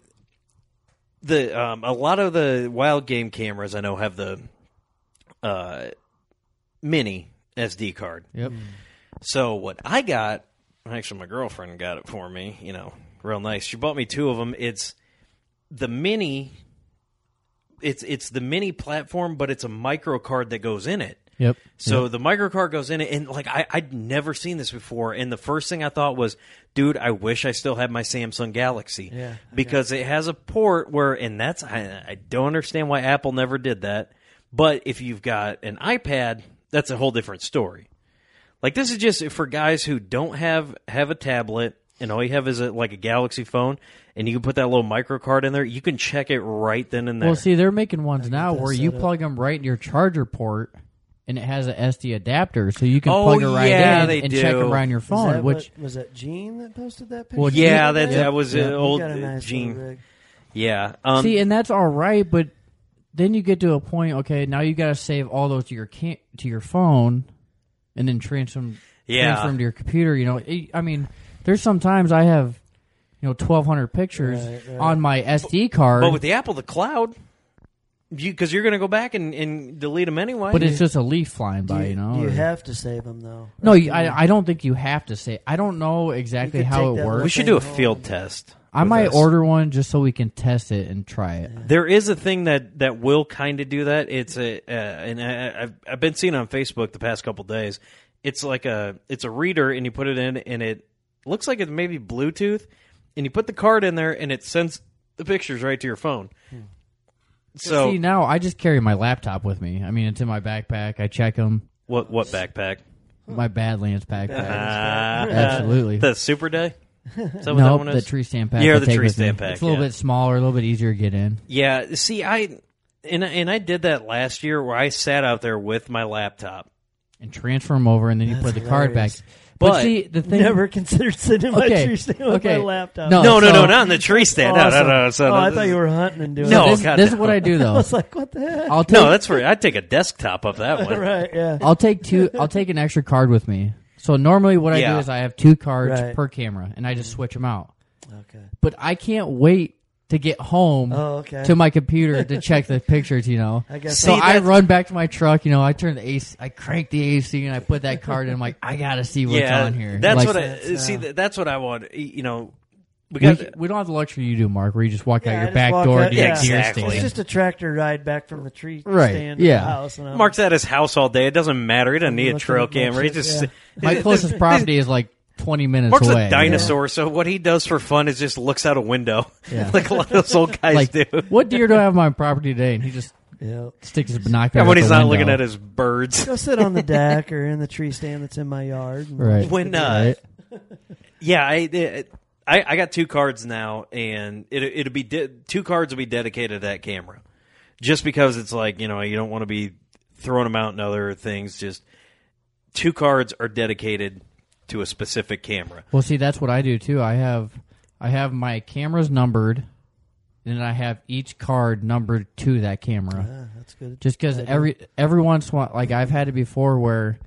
the um, a lot of the wild game cameras I know have the uh, mini SD card. Yep. So what I got, actually, my girlfriend got it for me. You know, real nice. She bought me two of them. It's the mini. It's it's the mini platform, but it's a micro card that goes in it. Yep. So the micro card goes in it, and like I, I'd never seen this before. And the first thing I thought was, dude, I wish I still had my Samsung Galaxy. Yeah. Because it has a port where, and that's I, I don't understand why Apple never did that. But if you've got an iPad, that's a whole different story. Like this is just for guys who don't have have a tablet and all you have is a, like a Galaxy phone, and you can put that little micro card in there. You can check it right then and there. Well, see, they're making ones now where you set up. plug them right in your charger port, and it has an SD adapter, so you can Oh, plug it right yeah, in they and do. check them right on your phone. that Which what- was that Gene that posted that picture? Well, yeah, Yeah, that that was Yeah, an old got a nice Gene. little rig. Yeah. Um, see, and that's all right, but then you get to a point. Okay, now you got to save all those to your can- to your phone, and then transfer them, Yeah. transfer 'em to your computer. You know, It- I mean, there's sometimes I have, you know, 1,200 pictures Right, right. on my SD card, but with the Apple, the cloud, you because you're going to go back and, and delete them anyway. but it's just a leaf flying by. you, You, know, you or- have to save them though? no, you, I I don't think you have to save. I don't know exactly how it works. we should do a home. field test. I might us. order one just so we can test it and try it. There is a thing that that will kind of do that. It's a uh, and I, I've I've been seeing it on Facebook the past couple days. It's like a it's a reader and you put it in and it looks like it's maybe Bluetooth and you put the card in there and it sends the pictures right to your phone. So See, now I just carry my laptop with me. I mean, it's in my backpack. I check them. what what backpack? my Badlands backpack. Ah, Absolutely. The Super Day. Is that what that nope, one the is? tree stand pack. Yeah, I the take tree with me. pack, It's a little yeah. bit smaller, a little bit easier to get in. Yeah, see, I and and I did that last year where I sat out there with my laptop. and transfer them over, and then you That's put the card back. hilarious. But, But- see, the thing Never considered sitting in my tree stand with okay. my laptop. No, No, no, no, not in the tree stand. No, Awesome. no, no. So oh, I thought you were hunting and doing. No, this, God, this is what I do though. I was like, what the heck? I'll take No, that's for I take a desktop of that one. right. Yeah. I'll take two. I'll take an extra card with me. So normally, what I do is I have two cards Right. per camera, and I just switch them out. Okay. But I can't wait to get home Oh, okay. to my computer to check the pictures. You know, I guess so See, I that's- run back to my truck. You know, I turn the AC, I crank the AC, and I put that card in. I'm like, I gotta see what's yeah, on here. that's Like, what I see. uh, That's what I want. You know, we we, got. we don't have the luxury you do, Mark, where you just walk Yeah, I out your just back walk door out- to your yeah, deer exactly. stand. It's just a tractor ride back from the tree Right, stand to yeah. the house. And I'm, Mark's at his house all day. It doesn't matter. He doesn't need a Looking trail at camera. He shit, just yeah. my closest property is like 20 minutes Mark's away. a dinosaur, so what he does for fun is just looks out a window, Yeah. like a lot of those old guys Like, do. what deer do I have on my property today? And he just Yeah. sticks his binocular. And when out he's the not window. looking at his birds. Go sit on the deck or in the tree stand that's in my yard. and Right. When the uh, Right. yeah, I, it, I I got two cards now, and it it'll be de- two cards will be dedicated to that camera, just because it's like you know you don't want to be throwing them out and other things. Just two cards are dedicated to a specific camera. Well, see, that's what I do too. I have, I have my cameras numbered, and I have each card numbered to that camera. Yeah, that's good. Just because every every once in a while, like I've had it before where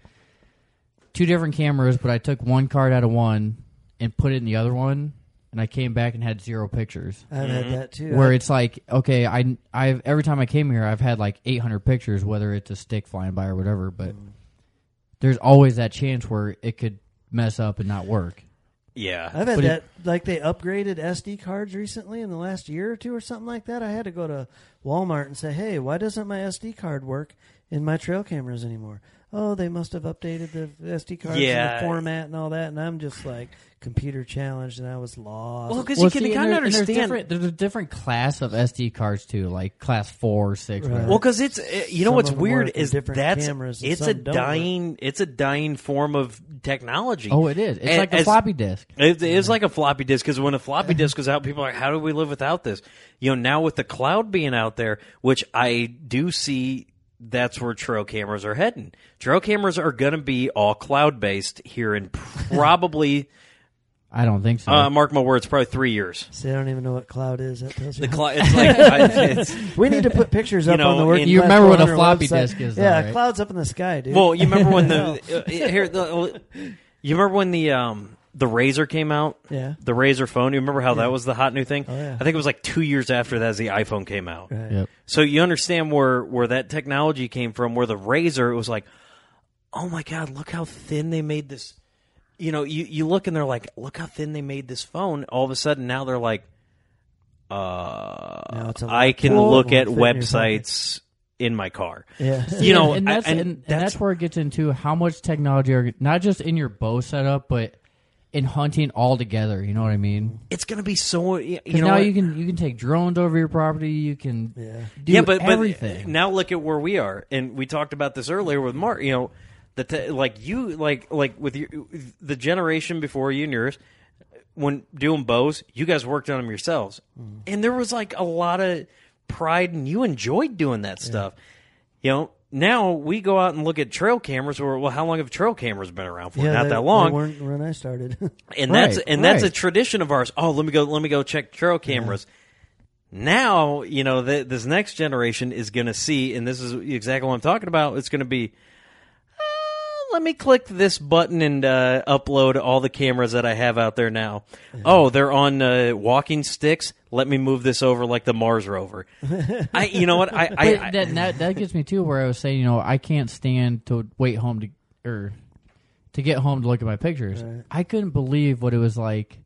two different cameras, but I took one card out of one and put it in the other one, and I came back and had zero pictures. I've had that too. Where it's like, okay, I I've every time I came here, I've had like 800 pictures, whether it's a stick flying by or whatever. But Mm. there's always that chance where it could mess up and not work. Yeah, I've had But it- that. like they upgraded SD cards recently in the last year or two or something like that. I had to go to Walmart and say, "Hey, why doesn't my SD card work in my trail cameras anymore?" Oh, they must have updated the SD cards and Yeah. the format and all that. And I'm just like computer challenged, and I was lost. well, because Well, you can see, and kind of understand. There's, different, there's a different class of SD cards too, like class four, six. Right. Well, because it's uh, you know Some what's weird is that's cameras it's a some don't work. dying it's a dying form of technology. oh, it is. It's A- like a floppy disk. It is like a floppy disk because when a floppy disk goes out, people are like, "How do we live without this?" You know, now with the cloud being out there, which I do see, that's where trail cameras are heading. Trail cameras are going to be all cloud based here in probably, I don't think so. uh, mark my words, probably three years. See, I don't even know what cloud is. That tells you. The cloud, it's like I, it's, we need to put pictures You up know, on the working. in- You remember what a floppy website. disk is, though, Yeah, right? clouds up in the sky, dude. well, you remember when the uh, here the you remember when the um the RAZR came out? Yeah. the RAZR phone. You remember how that was the hot new thing? Oh, yeah. I think it was like two years after that as the iPhone came out. Right. Yep. So you understand where where that technology came from. Where the RAZR, it was like, oh my god, look how thin they made this. You know, you you look and they're like, look how thin they made this phone. All of a sudden, now they're like, uh, Now it's a I can laptop. look at Won't fit in your websites in my car. Yeah. You know, and, and that's I- and, and and that's, that's- where it gets into how much technology are not just in your bow setup, but in hunting altogether. You know what I mean? It's gonna be so. You know, now what? you can you can take drones over your property. You can Yeah. do yeah, but everything. but now look at where we are, and we talked about this earlier with Mark. You know, the te- like you like like with your, the generation before you and yours, when doing bows, you guys worked on them yourselves, Mm-hmm. and there was like a lot of pride, and you enjoyed doing that stuff. You know. Now we go out and look at trail cameras. Or well, how long have trail cameras been around for? Yeah, Not they- that long. When I started. and that's Right, and that's a tradition of ours. Oh, let me go, let me go check trail cameras. Now, you know, th- this next generation is going to see, and this is exactly what I'm talking about. It's going to be, let me click this button and uh, upload all the cameras that I have out there now. Oh, they're on uh, walking sticks. Let me move this over like the Mars rover. I, you know what? I, I, I that, that that gets me too where I was saying, you know, I can't stand to wait home to or to get home to look at my pictures. I couldn't believe what it was like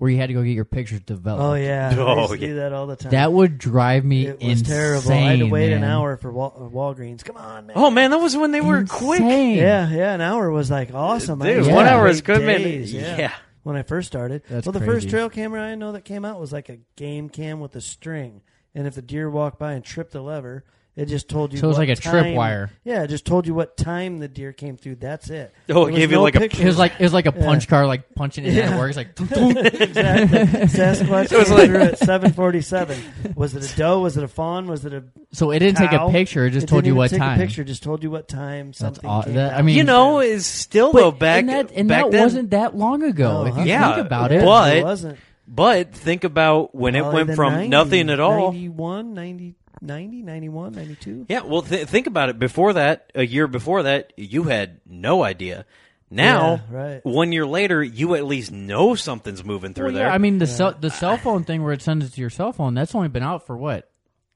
where you had to go get your pictures developed. oh yeah, oh, I Oh, used to yeah. do that all the time. That would drive me it was insane. terrible. I had to wait an hour for Wal- Walgreens. Come on, man. oh man, that was when they were quick. Insane. Yeah, yeah, an hour was like awesome. Dude, used one hour is good, man. Yeah. Yeah. When I first started, That's well, the crazy. first trail camera I know that came out was like a game cam with a string, and if the deer walked by and tripped the lever, It just told you. So it was what like a time- tripwire. Yeah, it just told you what time the deer came through. That's it. Oh, it gave you no like a- It was like it was like a Yeah. punch card, like punching it Yeah. at work. Like exactly. Sasquatch It was like- at seven forty-seven. Was it a doe? Was it a fawn? Was it a? so it didn't take a picture. It just It told didn't you even what take time. A picture just told you what time That's something. aw- came that- I mean- you know, is still But though back and that, and back that then, wasn't that long ago. No, if you huh? Yeah, think about Yeah, it, but- it wasn't. But think about when it went from 90, nothing at all. 91, 90, 90, 91, 92. Yeah, well, th- think about it. Before that, a year before that, you had no idea. Now, Yeah, right. one year later, you at least know something's moving through Well, there. I mean the cell the cell phone thing where it sends it to your cell phone. That's only been out for what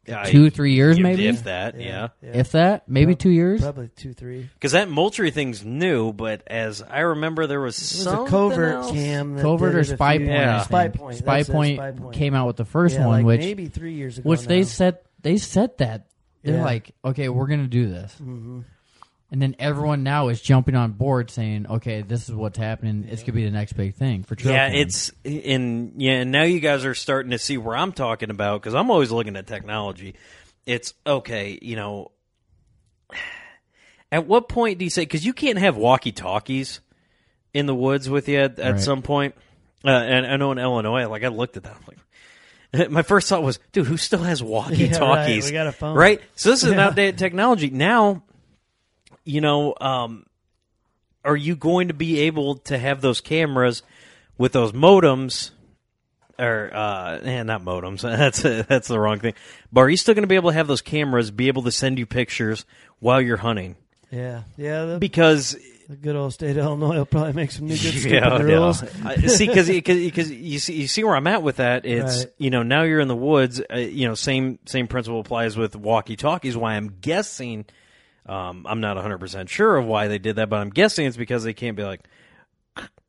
I- two three years maybe, if that, yeah. if that maybe two years. Probably two, three. Because that Moultrie thing's new, but as I remember, there was, It was something a covert else. cam. That Covert or it a Spy few- Point. Yeah. Spy. Point. Spy Point Spy Point. came out with the first Yeah, one, like which maybe three years ago. which they now. Set they said that they're Yeah. like okay we're gonna do this Mm-hmm. and then everyone now is jumping on board saying okay this is what's happening it's gonna be the next big thing for trail Yeah, cams. it's and yeah, and now you guys are starting to see where I'm talking about because I'm always looking at technology. It's okay, you know. At what point do you say because you can't have walkie talkies in the woods with you at, at Right. some point? Uh, and I know in Illinois, like I looked at that, I'm like, my first thought was, dude, who still has walkie talkies? we got a phone. right? So this is an Yeah. outdated technology. Now, you know, um, are you going to be able to have those cameras with those modems? Or uh, eh, not modems. That's that's the wrong thing. But are you still going to be able to have those cameras be able to send you pictures while you're hunting? Yeah, yeah. The, Because the good old state of Illinois will probably make some new good stupid yeah, rules. I- see, because because you see you see where I'm at with that. It's Right. you know now you're in the woods. Uh, you know same same principle applies with walkie talkies. Why I'm guessing, um, I'm not 100 percent sure of why they did that, but I'm guessing it's because they can't be like,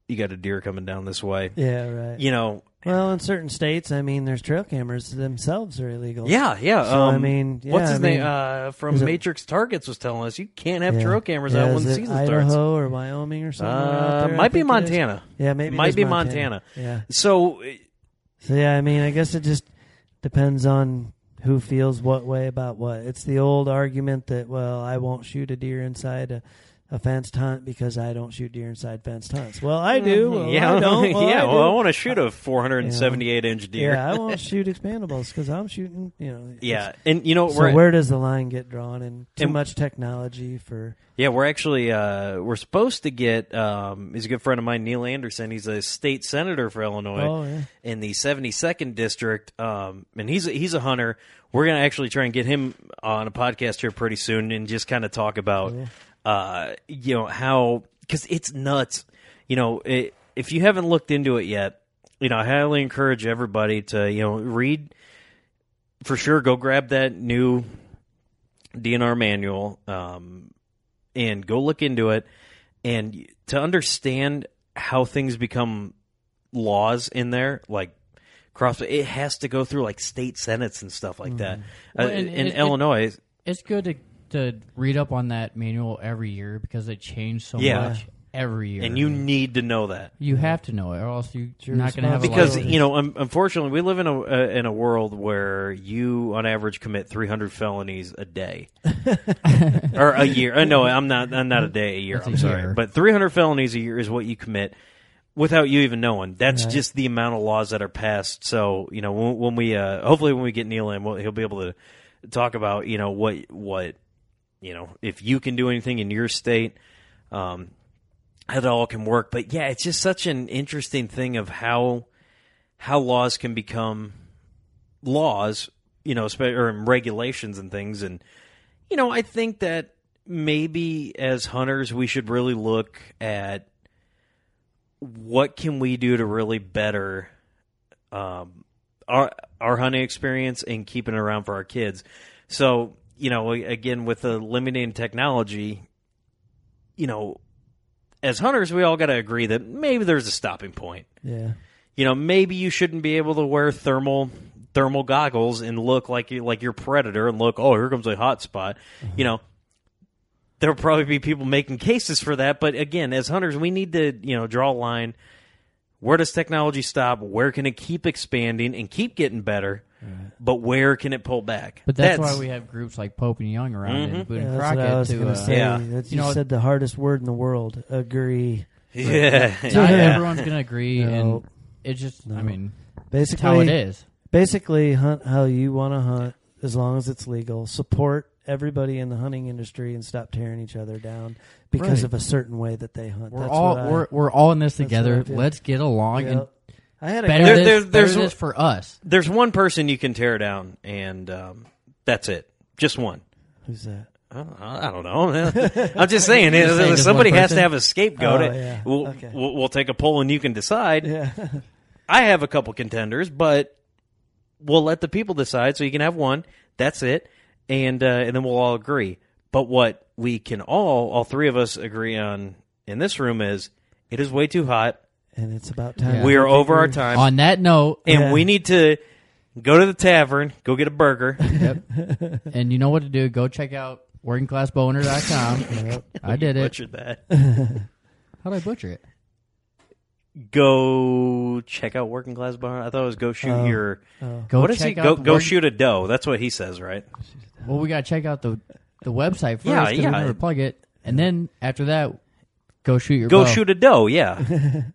you got a deer coming down this way. Yeah, right. You know, Well, in certain states, I mean, there's trail cameras themselves are illegal. yeah, yeah. So, um, I mean, yeah, what's his I name? mean, Uh, from is it- Matrix Targets was telling us you can't have Yeah. trail cameras yeah, out when the season Idaho starts. or Wyoming or something. Uh, there, might be think it is. Montana. Yeah, maybe might be Montana. Montana. Yeah. So So yeah, I mean, I guess it just depends on who feels what way about what. It's the old argument that well, I won't shoot a deer inside a, a fenced hunt because I don't shoot deer inside fenced hunts. Well, I do. Well, yeah, I don't. Well, yeah. I well, I want to shoot a 478 inch deer. Yeah, I won't shoot expandables because I'm shooting. You know. Yeah, and you know So where does the line get drawn? And too And- much technology for. yeah we're actually uh, we're supposed to get um, he's a good friend of mine Neil Anderson he's a state senator for Illinois Oh, yeah. in the 72nd district um, and he's a, he's a hunter we're gonna actually try and get him on a podcast here pretty soon and just kind of talk about uh, you know how because it's nuts. You know it, if you haven't looked into it yet you know I highly encourage everybody to you know read for sure go grab that new DNR manual um, and go look into it. And to understand how things become laws in there like cross it has to go through like state senates and stuff like that. Well, uh, and in it- it- Illinois it's good to to read up on that manual every year because it change so Yeah. much every year. And you need to know that. You have to know it or else you, you're not going to have a because license. you know un- unfortunately we live in a uh, in a world where you on average commit 300 felonies a day. Or a year. Uh, no i'm not i'm not a day a year. That's a i'm sorry. year. but 300 felonies a year is what you commit without you even knowing. That's Right. just the amount of laws that are passed. So you know when, when we uh hopefully when we get neil in we'll, he'll be able to talk about you know what what you know if you can do anything in your state um it all can work. But yeah, it's just such an interesting thing of how how laws can become laws, you know, or regulations and things. And you know, I think that maybe as hunters, we should really look at what can we do to really better um, our our hunting experience and keeping it around for our kids. So you know, again, with the limiting technology, you know, as hunters, we all got to agree that maybe there's a stopping point. Yeah. You know, maybe you shouldn't be able to wear thermal thermal goggles and look like you like your predator and look, oh, here comes a hot spot. Uh-huh. You know, there'll probably be people making cases for that, but again, as hunters, we need to you know draw a line. Where does technology stop? Where can it keep expanding and keep getting better? But where can it pull back? But that's, why we have groups like Pope and Young around Mhm. and Boone Yeah, and that's what I was to gonna uh, say. Yeah. That's- You you know- said the hardest word in the world. Agree. Yeah, not yeah. everyone's gonna agree, No. and it's just I mean Basically, that's how it is. Basically, hunt how you want to hunt as long as it's legal. Support everybody in the hunting industry and stop tearing each other down because Right. of a certain way that they hunt. We're That's all what I- we're we're all in this that's what I together. Let's get along and Yep. I had a better guy- this, There- there- better there's- this for us. There's one person you can tear down, and um, that's it. Just one. Who's that? I don't- I don't know. I'm just saying, You're just saying somebody has to have a scapegoat. Oh, yeah. we'll, Okay. we'll, we'll take a poll and you can decide. Yeah. I have a couple contenders, but we'll let the people decide. So you can have one. That's it, and uh, and then we'll all agree. But what we can all, all three of us, agree on in this room is it is way too hot. And it's about time. Yeah. We are over our time, On that note, and Yeah. we need to go to the tavern, go get a burger. yep. and you know what to do. Go check out workingclassboner.com. I did it. Butchered that. How did I butcher it? Go check out Working Class Bar. I thought it was go shoot Oh. your. Oh. Go what is check he? out Go the go work- shoot a doe. That's what he says, right? Well, we gotta check out the the website first. Yeah, 'cause yeah. We never plug it, and then after that, go shoot your Go bow. shoot a doe. Yeah.